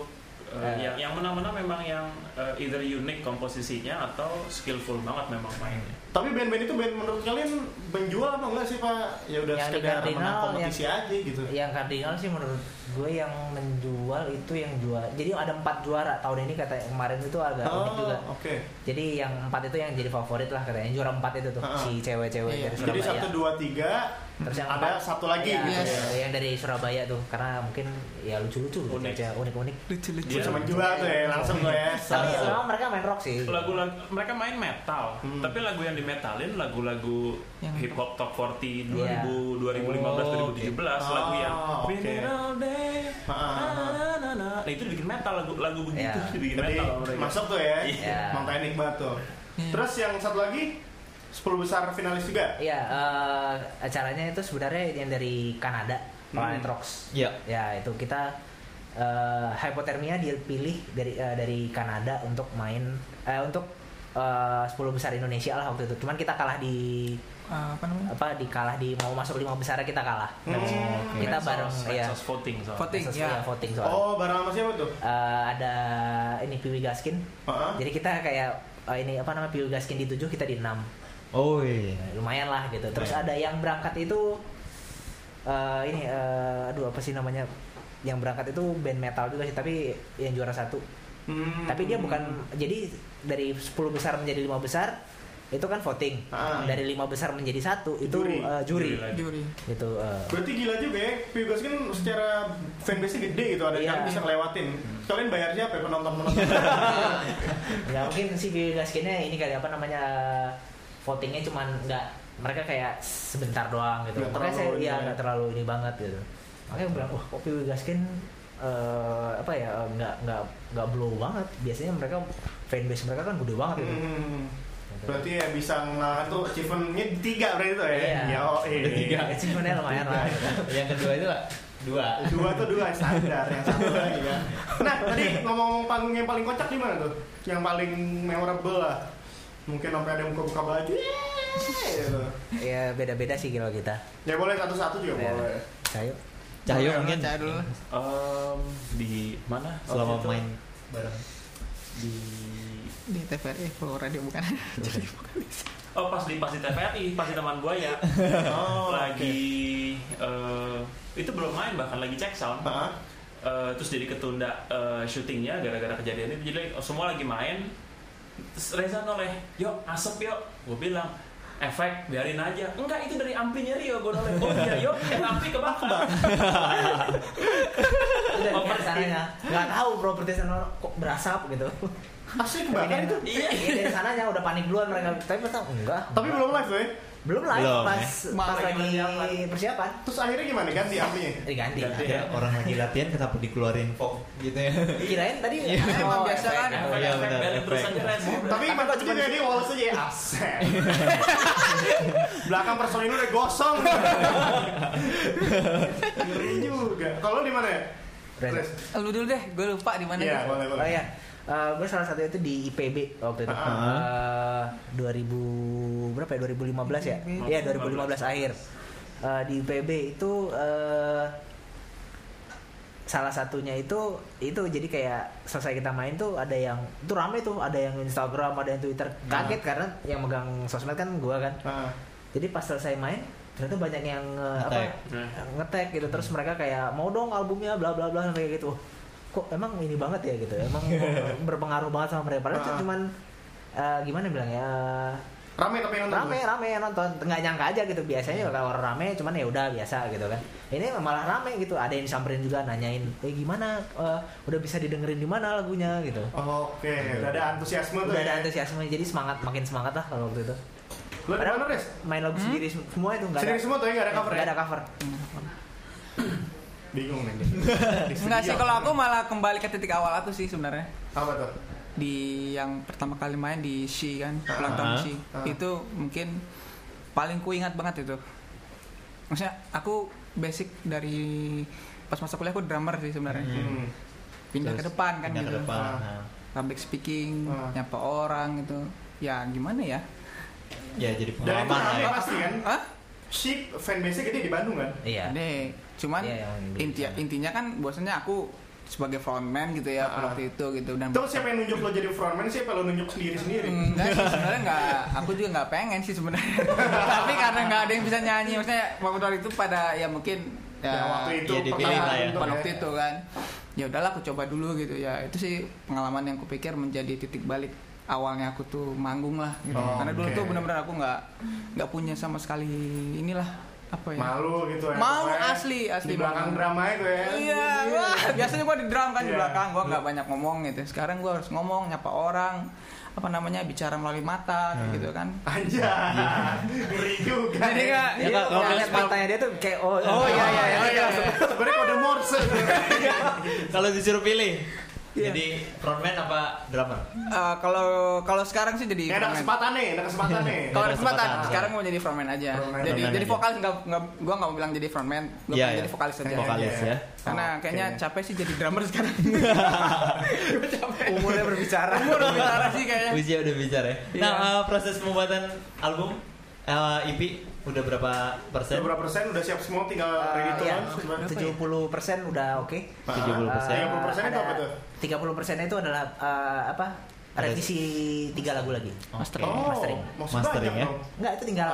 Speaker 5: eh,
Speaker 3: Eh.
Speaker 5: yang yang menang-menang memang yang eh, either unik komposisinya atau skillful banget memang mainnya.
Speaker 1: Tapi band-band itu band menurut kalian menjual apa enggak sih Pak? Ya udah
Speaker 3: Yang
Speaker 1: sekedar
Speaker 3: Cardinal,
Speaker 1: menang kompetisi aja gitu.
Speaker 3: yang kardinal sih menurut gue yang menjual itu yang jual jadi ada empat juara tahun ini kata yang kemarin itu agak unik juga
Speaker 1: Oh, oke.
Speaker 3: jadi yang empat itu yang jadi favorit lah katanya juara empat itu tuh
Speaker 1: Ha-ha.
Speaker 3: si cewek-cewek
Speaker 4: Iya.
Speaker 3: dari
Speaker 1: Jadi
Speaker 3: Surabaya
Speaker 1: satu dua tiga
Speaker 3: Terus yang
Speaker 1: ada
Speaker 3: empat,
Speaker 1: satu lagi
Speaker 3: ya,
Speaker 1: gitu
Speaker 4: Yes.
Speaker 1: ya.
Speaker 3: yang dari Surabaya tuh karena mungkin ya lucu-lucu gitu
Speaker 5: Unik.
Speaker 3: aja unik-unik
Speaker 4: Lucu-lucu.
Speaker 5: Dia-
Speaker 1: Bisa menjual tuh ya langsung tuh ya.
Speaker 3: tapi
Speaker 1: Satu.
Speaker 3: memang mereka main rock sih
Speaker 5: Lagu-lagu mereka main metal,
Speaker 1: Hmm.
Speaker 5: tapi lagu yang dimetalin lagu-lagu
Speaker 4: Yang
Speaker 5: hip hop top 40
Speaker 3: Iya.
Speaker 5: 2000 2015
Speaker 2: Oh,
Speaker 5: 2017
Speaker 1: oke.
Speaker 5: lagu yang
Speaker 1: oke.
Speaker 5: it all day.
Speaker 1: Ah, ah, ah.
Speaker 5: na, na, na. Nah, itu dibikin metal lagu lagu begitu
Speaker 3: Iya.
Speaker 5: dibikin metal sama
Speaker 1: masuk tuh ya.
Speaker 3: Iya.
Speaker 1: Emang teknik banget tuh.
Speaker 4: Iya.
Speaker 1: Terus yang satu lagi 10 besar finalis juga.
Speaker 3: Iya, eh, acaranya itu sebenarnya yang dari Kanada, Planet
Speaker 1: Hmm.
Speaker 3: Rocks.
Speaker 2: Iya.
Speaker 3: Ya, itu kita eh hypothermia dipilih dari eh, dari Kanada untuk main eh, untuk eh, 10 besar Indonesia lah waktu itu. Cuman kita kalah di
Speaker 4: Ah, apa namanya
Speaker 3: apa di kalah di mau masuk lima besar kita kalah.
Speaker 1: Hmm.
Speaker 3: Kita
Speaker 5: Medsos-
Speaker 3: bareng ya.
Speaker 5: medsos voting soalnya.
Speaker 4: Voting.
Speaker 3: Medsos,
Speaker 4: ya.
Speaker 3: ya, voting soalnya.
Speaker 1: Oh, barang sama siapa tuh?
Speaker 3: Eh, ada ini Piwi Gaskin.
Speaker 1: Heeh.
Speaker 3: Jadi kita kayak eh, ini apa namanya Piwi Gaskin di 7 kita di 6.
Speaker 2: Oh iya.
Speaker 3: lumayan lah gitu terus
Speaker 1: Iya.
Speaker 3: ada yang berangkat itu eh, ini eh, aduh apa sih namanya yang berangkat itu band metal juga sih tapi yang juara satu
Speaker 1: Hmm.
Speaker 3: tapi dia bukan jadi dari 10 besar menjadi lima besar itu kan voting
Speaker 1: Ah.
Speaker 3: dari lima besar menjadi satu itu
Speaker 1: Juri.
Speaker 3: eh, juri,
Speaker 5: Juri
Speaker 3: itu eh,
Speaker 1: Berarti gila juga ya, Piyugas kan secara fanbase-nya gede gitu, ada
Speaker 3: Iya.
Speaker 1: yang bisa ngelewatin. Kalian bayar siapa ya penonton-penonton?
Speaker 3: nggak mungkin sih gaskinnya ini kali apa namanya votingnya cuman nggak mereka kayak sebentar doang gitu
Speaker 1: Nggak
Speaker 3: makanya saya
Speaker 1: terlalu
Speaker 3: ya
Speaker 1: ini ya.
Speaker 3: nggak terlalu ini banget gitu makanya gue bilang wah kok Piwi Gaskin eh, apa ya nggak nggak nggak blow banget biasanya mereka fanbase mereka kan gede banget gitu
Speaker 1: Hmm. Berarti ya bisa ngelawan tuh achievementnya tiga berarti tuh ya?
Speaker 3: Iya.
Speaker 1: Ya, oh, iya.
Speaker 2: Tiga.
Speaker 3: achievementnya lumayan lah gitu.
Speaker 2: Yang kedua itu lah dua.
Speaker 1: Dua tuh dua standar, yang satu lagi kan. Nah, tadi ngomong panggung yang paling kocak gimana tuh? Yang paling memorable lah. Mungkin sampai ada yang buka-buka baju. Gitu.
Speaker 3: ya beda-beda sih kalau kita
Speaker 1: Ya boleh satu-satu juga
Speaker 3: Ya.
Speaker 1: boleh.
Speaker 3: Cayo
Speaker 2: Cahyo
Speaker 4: Boleh,
Speaker 2: mungkin
Speaker 4: Cahyo dulu.
Speaker 5: Em, di mana?
Speaker 2: selama
Speaker 5: Waktu itu?
Speaker 2: main bareng.
Speaker 5: di
Speaker 4: di TVRI Follow Radio bukan jadi vokalis
Speaker 5: Oh pas di pas di TVRI, pas di teman gua ya.
Speaker 1: Oh,
Speaker 5: lagi eh, itu belum main bahkan lagi cek sound.
Speaker 1: Hah?
Speaker 5: Eh, terus jadi ketunda eh, syutingnya gara-gara kejadian itu jadi semua lagi main terus Reza noleh yuk asap yuk. Gue bilang efek biarin aja. Enggak itu dari amplinya Rio gue noleh oh iya yuk. Eh ampli kebakar.
Speaker 3: Udah
Speaker 5: Oh,
Speaker 3: dari sananya nggak tahu properti sana kok berasap gitu.
Speaker 1: Asli kebakar itu.
Speaker 5: iya
Speaker 3: Iya dari sananya udah panik duluan mereka. Tapi mereka enggak
Speaker 1: Tapi belum live ya?
Speaker 3: Belum live
Speaker 2: Belum,
Speaker 3: pas
Speaker 2: ya.
Speaker 3: pas
Speaker 5: Lagi
Speaker 3: lagi
Speaker 5: persiapan.
Speaker 3: persiapan
Speaker 1: Terus akhirnya gimana ganti amplinya?
Speaker 3: diganti
Speaker 5: Ganti.
Speaker 2: Ya, orang lagi latihan kenapa dikeluarin fog gitu ya?
Speaker 3: kirain tadi
Speaker 4: Emang biasa kan,
Speaker 2: Iya, benar,
Speaker 5: terusan keren
Speaker 1: Tapi mantap juga
Speaker 3: di-
Speaker 1: dia Wallace aja ya aset. Belakang personil udah gosong. Ngeri juga. Kalau di mana ya?
Speaker 4: Lu dulu deh gue lupa di mana
Speaker 1: Iya, boleh boleh.
Speaker 3: Oh iya, gue salah satu itu di IPB waktu itu.
Speaker 1: Ah.
Speaker 3: Eh, 2000 berapa ya? 2015 ya? Iya, 2015 akhir. Eh, di IPB itu eh, salah satunya itu itu jadi kayak selesai kita main tuh ada yang itu rame tuh ada yang Instagram ada yang Twitter kaget karena yang megang sosmed kan gua kan
Speaker 1: Ah.
Speaker 3: jadi pas selesai main ternyata banyak yang eh, apa ngetek gitu terus mereka kayak mau dong albumnya bla bla bla kayak gitu kok emang ini banget ya gitu emang berpengaruh banget sama mereka. Padahal
Speaker 1: Ah.
Speaker 3: cuman eh, gimana bilang ya
Speaker 1: Rame tapi nonton.
Speaker 3: rame rame yang nonton. Nggak nyangka aja gitu. Biasanya kalau orang rame cuman ya udah biasa gitu kan. Ini malah rame gitu. Ada yang disamperin juga nanyain eh gimana? Eh, udah bisa didengerin di mana lagunya? gitu.
Speaker 1: Oke, udah ada antusiasme tuh.
Speaker 3: udah
Speaker 1: ya.
Speaker 3: ada antusiasme. Jadi semangat makin semangat lah kalau waktu itu.
Speaker 1: Lu di mana,
Speaker 3: main lagu sendiri sem- semua itu nggak ada.
Speaker 1: Sendiri semua tuh ya, nggak ada cover
Speaker 3: nggak
Speaker 1: ya?
Speaker 3: ada cover
Speaker 1: Bingung nih.
Speaker 4: Enggak sih kalau aku malah kembali ke titik awal aku sih sebenarnya
Speaker 1: Apa tuh?
Speaker 4: di yang pertama kali main di Shi kan ulang tahun
Speaker 2: Ah.
Speaker 4: Shi
Speaker 1: Ah.
Speaker 4: itu mungkin paling ku ingat banget itu maksudnya aku basic dari pas masa kuliah aku drummer sih sebenarnya
Speaker 1: Hmm.
Speaker 4: pindah ke
Speaker 2: Terus
Speaker 4: depan kan
Speaker 2: pindah
Speaker 4: gitu
Speaker 2: ke depan.
Speaker 1: Ah.
Speaker 4: public speaking
Speaker 1: Ah.
Speaker 4: nyapa orang gitu ya gimana ya
Speaker 2: Ya jadi
Speaker 1: Dan itu
Speaker 2: pengalaman ya.
Speaker 1: pasti kan?
Speaker 4: Hah?
Speaker 1: Si fanbase-nya gede di Bandung kan?
Speaker 3: iya
Speaker 4: Deh, cuman
Speaker 3: Iya, yang di
Speaker 4: inti
Speaker 3: sana.
Speaker 4: intinya kan bahwasanya aku sebagai frontman gitu ya
Speaker 1: Ah.
Speaker 4: waktu itu gitu dan
Speaker 1: Terus siapa yang nunjuk lo jadi frontman siapa lo nunjuk sendiri-sendiri?
Speaker 4: Enggak sih sebenarnya enggak aku juga nggak pengen sih sebenarnya tapi karena nggak ada yang bisa nyanyi maksudnya waktu itu pada ya mungkin
Speaker 1: Ya, waktu itu
Speaker 2: Iya, dipilih
Speaker 1: pertama
Speaker 2: lah ya.
Speaker 4: pada
Speaker 1: ya.
Speaker 4: waktu itu kan ya udahlah aku coba dulu gitu ya itu sih pengalaman yang kupikir menjadi titik balik awalnya aku tuh manggung lah gitu.
Speaker 1: Oh,
Speaker 4: karena dulu
Speaker 1: oke.
Speaker 4: tuh benar-benar aku nggak nggak punya sama sekali inilah apa ya
Speaker 1: Malu gitu ya.
Speaker 4: Malu,
Speaker 1: pokoknya.
Speaker 4: asli, asli
Speaker 1: Di belakang drama itu ya.
Speaker 4: Iya, wah, biasanya gua di drum kan di
Speaker 1: Iya.
Speaker 4: belakang, gua nggak banyak ngomong gitu. Sekarang gua harus ngomong, nyapa orang, apa namanya bicara melalui mata, kayak gitu kan.
Speaker 1: Anjay. Ngeri juga.
Speaker 4: Jadi nggak,
Speaker 2: Ya,
Speaker 3: Iya,
Speaker 2: kalau-
Speaker 3: lihat matanya dia tuh kayak oh,
Speaker 4: Oh, iya, iya, iya.
Speaker 1: Oh iya, sebenarnya kode Morse.
Speaker 2: Kalau disuruh pilih
Speaker 4: Iya.
Speaker 2: Jadi frontman apa drummer?
Speaker 4: Eh, kalau kalau sekarang sih jadi
Speaker 1: ada kesempatan nih, ada kesempatan nih.
Speaker 4: Kalau ada kesempatan, sekarang mau jadi frontman aja.
Speaker 1: Frontman.
Speaker 4: jadi
Speaker 2: Frontman
Speaker 4: jadi
Speaker 2: aja.
Speaker 4: vokalis nggak nggak gua nggak mau bilang jadi frontman, gua
Speaker 2: Iya,
Speaker 4: pengen
Speaker 2: iya.
Speaker 4: jadi vokalis aja.
Speaker 2: Vokalis
Speaker 1: Iya.
Speaker 2: ya.
Speaker 4: Karena
Speaker 1: Oke.
Speaker 4: kayaknya capek sih jadi drummer sekarang. Capek.
Speaker 3: Umurnya berbicara.
Speaker 4: Umur bicara sih kayaknya.
Speaker 2: Usia udah bicara ya.
Speaker 4: Iya.
Speaker 2: Nah, eh, proses pembuatan album eh, EP udah berapa persen?
Speaker 1: Berapa persen udah siap semua tinggal ready to
Speaker 3: Iya,
Speaker 1: launch?
Speaker 3: Tujuh puluh persen udah oke.
Speaker 2: 70%.
Speaker 1: Tiga puluh persen itu apa tuh?
Speaker 3: Tiga puluh persen itu adalah eh, apa?
Speaker 2: Ada-
Speaker 3: Revisi tiga lagu lagi.
Speaker 1: Oh,
Speaker 3: Mastering.
Speaker 1: masih
Speaker 2: Mastering
Speaker 1: banyak
Speaker 2: ya?
Speaker 3: Enggak itu tinggal.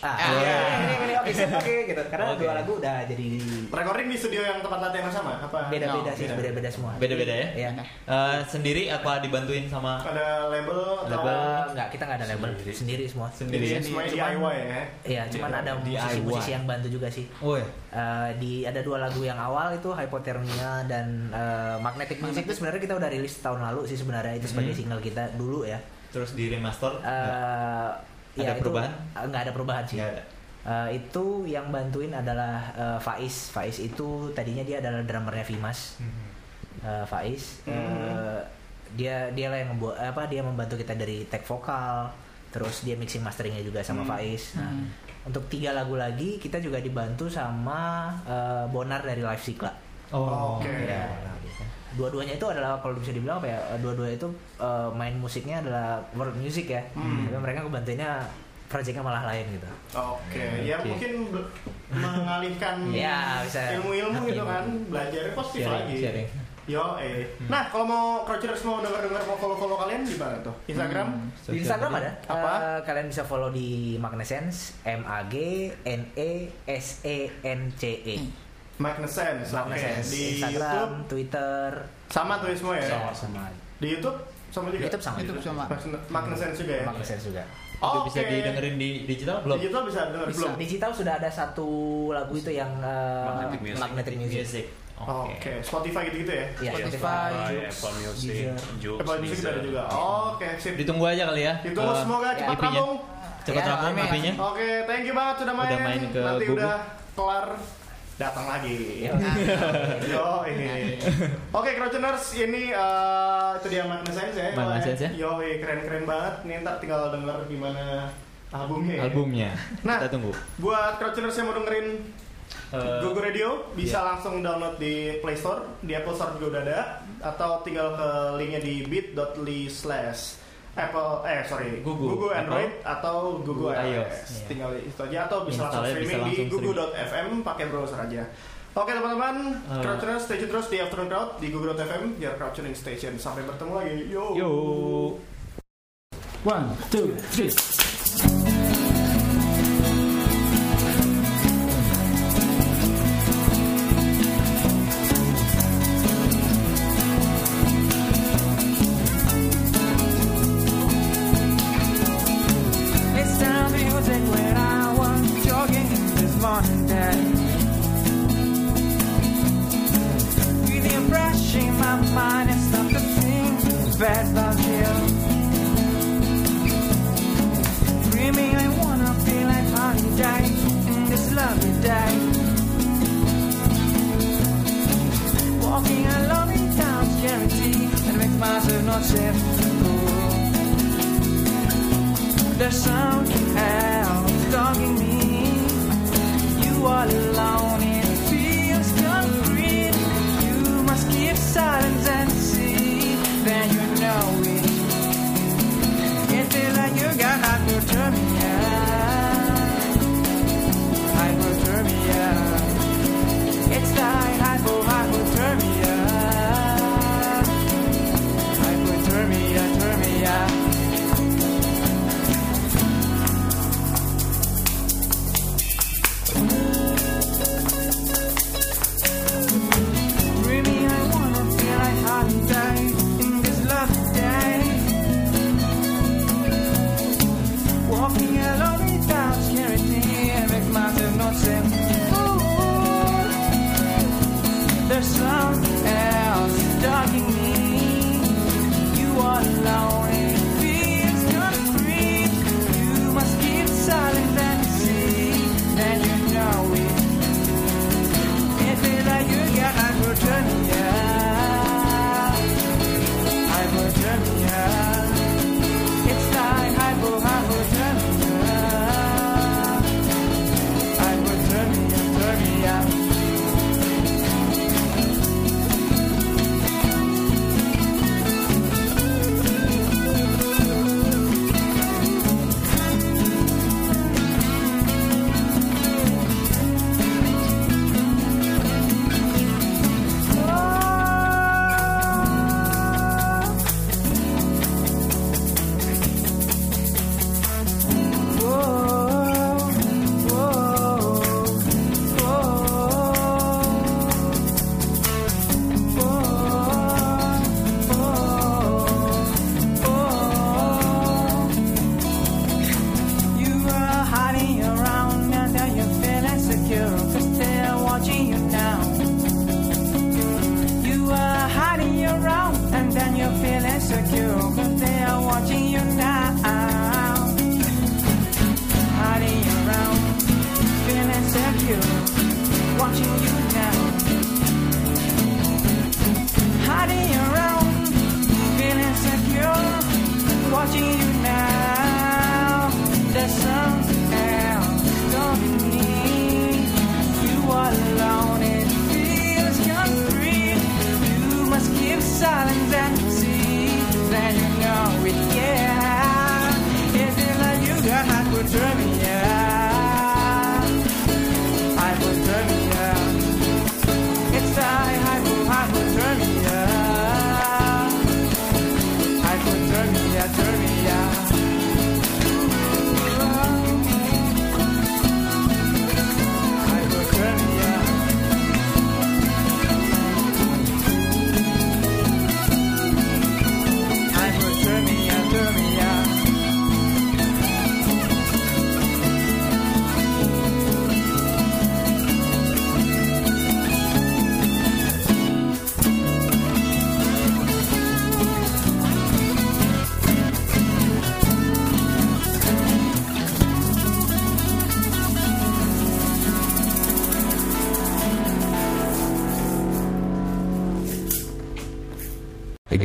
Speaker 3: Ah,
Speaker 4: Ah,
Speaker 3: iya,
Speaker 4: iya.
Speaker 3: ini, ini, oke, sip, oke, gitu. Karena
Speaker 2: Oke.
Speaker 3: dua lagu udah jadi
Speaker 1: Recording di studio yang tempat latihan yang sama? Apa?
Speaker 3: beda-beda
Speaker 4: No,
Speaker 3: sih,
Speaker 1: beda.
Speaker 3: beda-beda semua.
Speaker 2: Beda-beda ya?
Speaker 3: Iya.
Speaker 2: Eh, sendiri apa dibantuin sama
Speaker 1: Ada label atau
Speaker 2: Label.
Speaker 3: Enggak, kita enggak ada label sendiri, semua.
Speaker 2: sendiri ya?
Speaker 1: Semuanya
Speaker 3: Cuman-
Speaker 1: DIY ya?
Speaker 3: Iya, cuman ada musisi-musisi yang bantu juga sih.
Speaker 2: Oh ya.
Speaker 3: Eh, di ada dua lagu yang awal itu Hypothermia dan eh, Magnetic Music itu sebenarnya kita udah rilis tahun lalu sih sebenarnya itu sebagai
Speaker 2: Hmm.
Speaker 3: single kita dulu ya.
Speaker 2: Terus di remaster?
Speaker 3: Eh,
Speaker 2: Ada
Speaker 3: ya, itu-
Speaker 2: perubahan?
Speaker 3: eh, nggak ada perubahan sih.
Speaker 2: Nggak ada.
Speaker 3: Eh, itu yang bantuin adalah eh, Faiz. Faiz itu tadinya dia adalah drummernya Vimas. Eh, Faiz. Eh, dia dia lah yang membuat apa dia membantu kita dari tag vokal, terus dia mixing masteringnya juga sama Faiz. Nah, untuk tiga lagu lagi kita juga dibantu sama eh, Bonar dari Live Sikla.
Speaker 2: Oh.
Speaker 1: Oke.
Speaker 3: Ya, gitu. Dua-duanya itu adalah kalau bisa dibilang apa ya? Dua-dua itu eh, main musiknya adalah world music ya. Tapi mereka kebantunya projectnya malah lain gitu.
Speaker 1: Oke, ya
Speaker 2: Oke.
Speaker 1: mungkin mengalihkan
Speaker 3: Ya, bisa.
Speaker 1: ilmu-ilmu gitu kan, belajar positif
Speaker 2: Sharing,
Speaker 1: lagi.
Speaker 2: sharing.
Speaker 1: Yo, eh. Nah, kalau mau Crouchers mau denger-denger mau follow-follow kalian gimana tuh? Instagram?
Speaker 3: Di Instagram ada.
Speaker 1: Apa?
Speaker 3: Eh, kalian bisa follow di Magnesense M A G N E S E N C E.
Speaker 1: Magnesense. Oke,
Speaker 3: Magnesense.
Speaker 1: di
Speaker 3: Instagram,
Speaker 1: YouTube
Speaker 3: Twitter,
Speaker 1: sama tuh semua ya.
Speaker 3: sama sama.
Speaker 1: Di YouTube sama juga.
Speaker 3: YouTube sama.
Speaker 4: YouTube sama.
Speaker 1: Magne- Magnesense juga ya.
Speaker 3: Magnesense juga.
Speaker 2: Itu
Speaker 1: Oke.
Speaker 2: bisa didengerin di digital belum?
Speaker 1: Digital bisa denger
Speaker 4: Bisa.
Speaker 1: belum?
Speaker 3: Digital sudah ada satu lagu itu yang eh,
Speaker 5: Magnetic Music.
Speaker 3: Magnetic Music.
Speaker 2: Music.
Speaker 1: Oke,
Speaker 2: Oke.
Speaker 1: Spotify gitu-gitu ya.
Speaker 3: Iya,
Speaker 4: Spotify,
Speaker 3: Spotify,
Speaker 5: Spotify, Apple Music. Joox,
Speaker 1: Apple Music
Speaker 5: Deezer.
Speaker 1: ada juga. Oke, sip.
Speaker 2: Ditunggu aja kali ya.
Speaker 1: Ditunggu
Speaker 2: eh,
Speaker 1: semoga cepat
Speaker 2: EP-nya.
Speaker 1: rampung.
Speaker 2: Cepat
Speaker 3: Ya,
Speaker 2: rampung.
Speaker 1: Oke, thank you banget sudah main.
Speaker 2: Udah main ke
Speaker 1: Nanti
Speaker 2: Gugu.
Speaker 1: udah kelar datang lagi.
Speaker 3: Yo.
Speaker 1: Yo ini. Oke, Crouchers ini eh, itu dia Magnesense ya.
Speaker 2: Magnesense ya.
Speaker 1: Yo, keren-keren banget. Nih ntar tinggal denger gimana albumnya. ya.
Speaker 2: Albumnya.
Speaker 1: Nah.
Speaker 2: Kita tunggu.
Speaker 1: Buat Crouchers yang mau dengerin
Speaker 2: Eh,
Speaker 1: Google Radio bisa
Speaker 2: iya.
Speaker 1: langsung download di Play Store, di Apple Store juga udah ada, atau tinggal ke linknya di bit.ly slash Apple eh sorry
Speaker 2: Google.
Speaker 1: Google Android atau
Speaker 2: Google
Speaker 1: Google iOS.
Speaker 2: iOS, iya.
Speaker 1: Tinggal itu aja atau bisa langsung
Speaker 2: Installnya bisa
Speaker 1: streaming di
Speaker 2: langsung
Speaker 1: google.fm pakai browser aja. Oke teman-teman,
Speaker 2: Eh.
Speaker 1: Crouchers stay tune terus di Afternoon Crowd di google.fm biar Crouching Station sampai bertemu lagi. Yo.
Speaker 2: Yo.
Speaker 7: One, two, three.